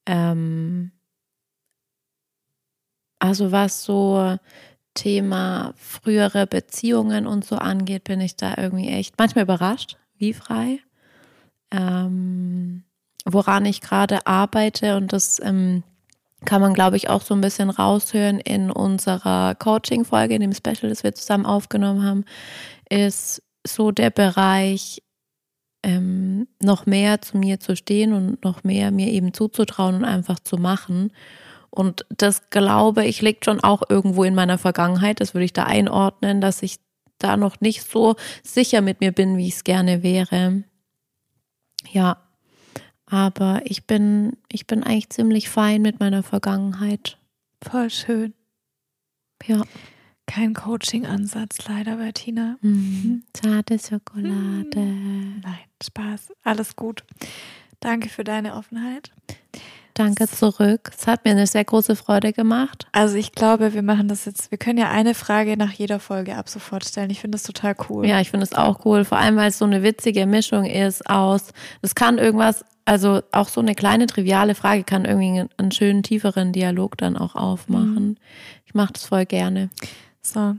Ähm, also was so Thema frühere Beziehungen und so angeht, bin ich da irgendwie echt manchmal überrascht, wie frei. Ähm, woran ich gerade arbeite und das ähm, kann man, glaube ich, auch so ein bisschen raushören in unserer Coaching-Folge, in dem Special, das wir zusammen aufgenommen haben, ist so der Bereich, ähm, noch mehr zu mir zu stehen und noch mehr mir eben zuzutrauen und einfach zu machen. Und das glaube ich liegt schon auch irgendwo in meiner Vergangenheit. Das würde ich da einordnen, dass ich da noch nicht so sicher mit mir bin, wie ich es gerne wäre. Ja, aber ich bin, ich bin eigentlich ziemlich fein mit meiner Vergangenheit. Voll schön. Ja. Kein Coaching-Ansatz leider bei Tina. Mhm. Zarte Schokolade. Nein, Spaß. Alles gut. Danke für deine Offenheit. Danke zurück. Es hat mir eine sehr große Freude gemacht. Also ich glaube, wir machen das jetzt. Wir können ja eine Frage nach jeder Folge ab sofort stellen. Ich finde das total cool. Ja, ich finde es auch cool, vor allem weil es so eine witzige Mischung ist aus, es kann irgendwas, also auch so eine kleine triviale Frage kann irgendwie einen, schönen tieferen Dialog dann auch aufmachen. Ich mache das voll gerne. So,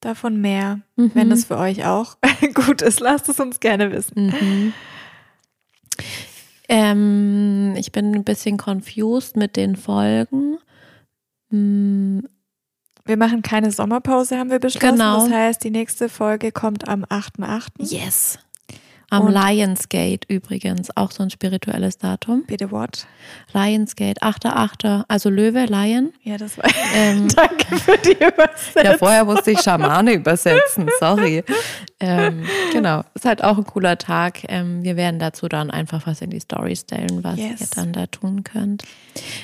davon mehr. Mhm. Wenn das für euch auch <laughs> gut ist, lasst es uns gerne wissen. Mhm. Ähm, ich bin ein bisschen confused mit den Folgen. Hm, Wir machen keine Sommerpause, haben wir beschlossen. Genau. Das heißt, die nächste Folge kommt am 8.8. Yes. Am Und- Lionsgate übrigens, auch so ein spirituelles Datum. Bitte what? Lionsgate, 8.8., also Löwe, Lion. Ja, das war. Ähm, <laughs> Danke für die Übersetzung. ja, vorher musste ich Schamane übersetzen, sorry. Ähm, genau, ist halt auch ein cooler Tag. Ähm, wir werden dazu dann einfach was in die Story stellen, was Yes. ihr dann da tun könnt.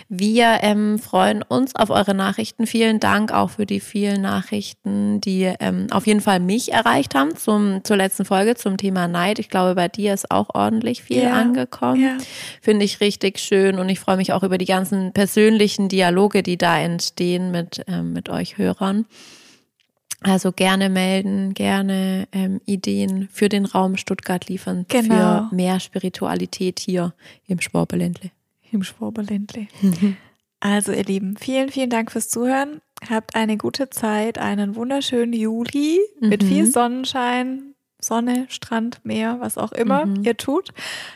Wir ähm, freuen uns auf eure Nachrichten. Vielen Dank auch für die vielen Nachrichten, die ähm, auf jeden Fall mich erreicht haben zum, zur letzten Folge zum Thema Neid. Ich glaube, bei dir ist auch ordentlich viel Ja, angekommen. ja. Finde ich richtig schön und ich freue mich auch über die ganzen persönlichen Dialoge, die da entstehen mit, ähm, mit euch Hörern. Also gerne melden, gerne ähm, Ideen für den Raum Stuttgart liefern, Genau. für mehr Spiritualität hier im Schwaberländle. Im Schwaberländle. <laughs> Also, ihr Lieben, vielen, vielen Dank fürs Zuhören. Habt eine gute Zeit, einen wunderschönen Juli mit Mhm. viel Sonnenschein, Sonne, Strand, Meer, was auch immer Mhm. ihr tut.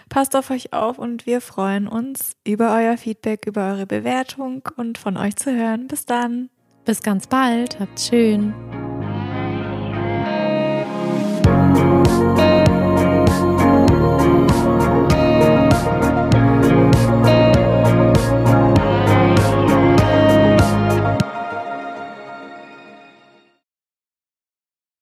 Passt auf euch auf und wir freuen uns über euer Feedback, über eure Bewertung und von euch zu hören. Bis dann. Bis ganz bald, habt's schön.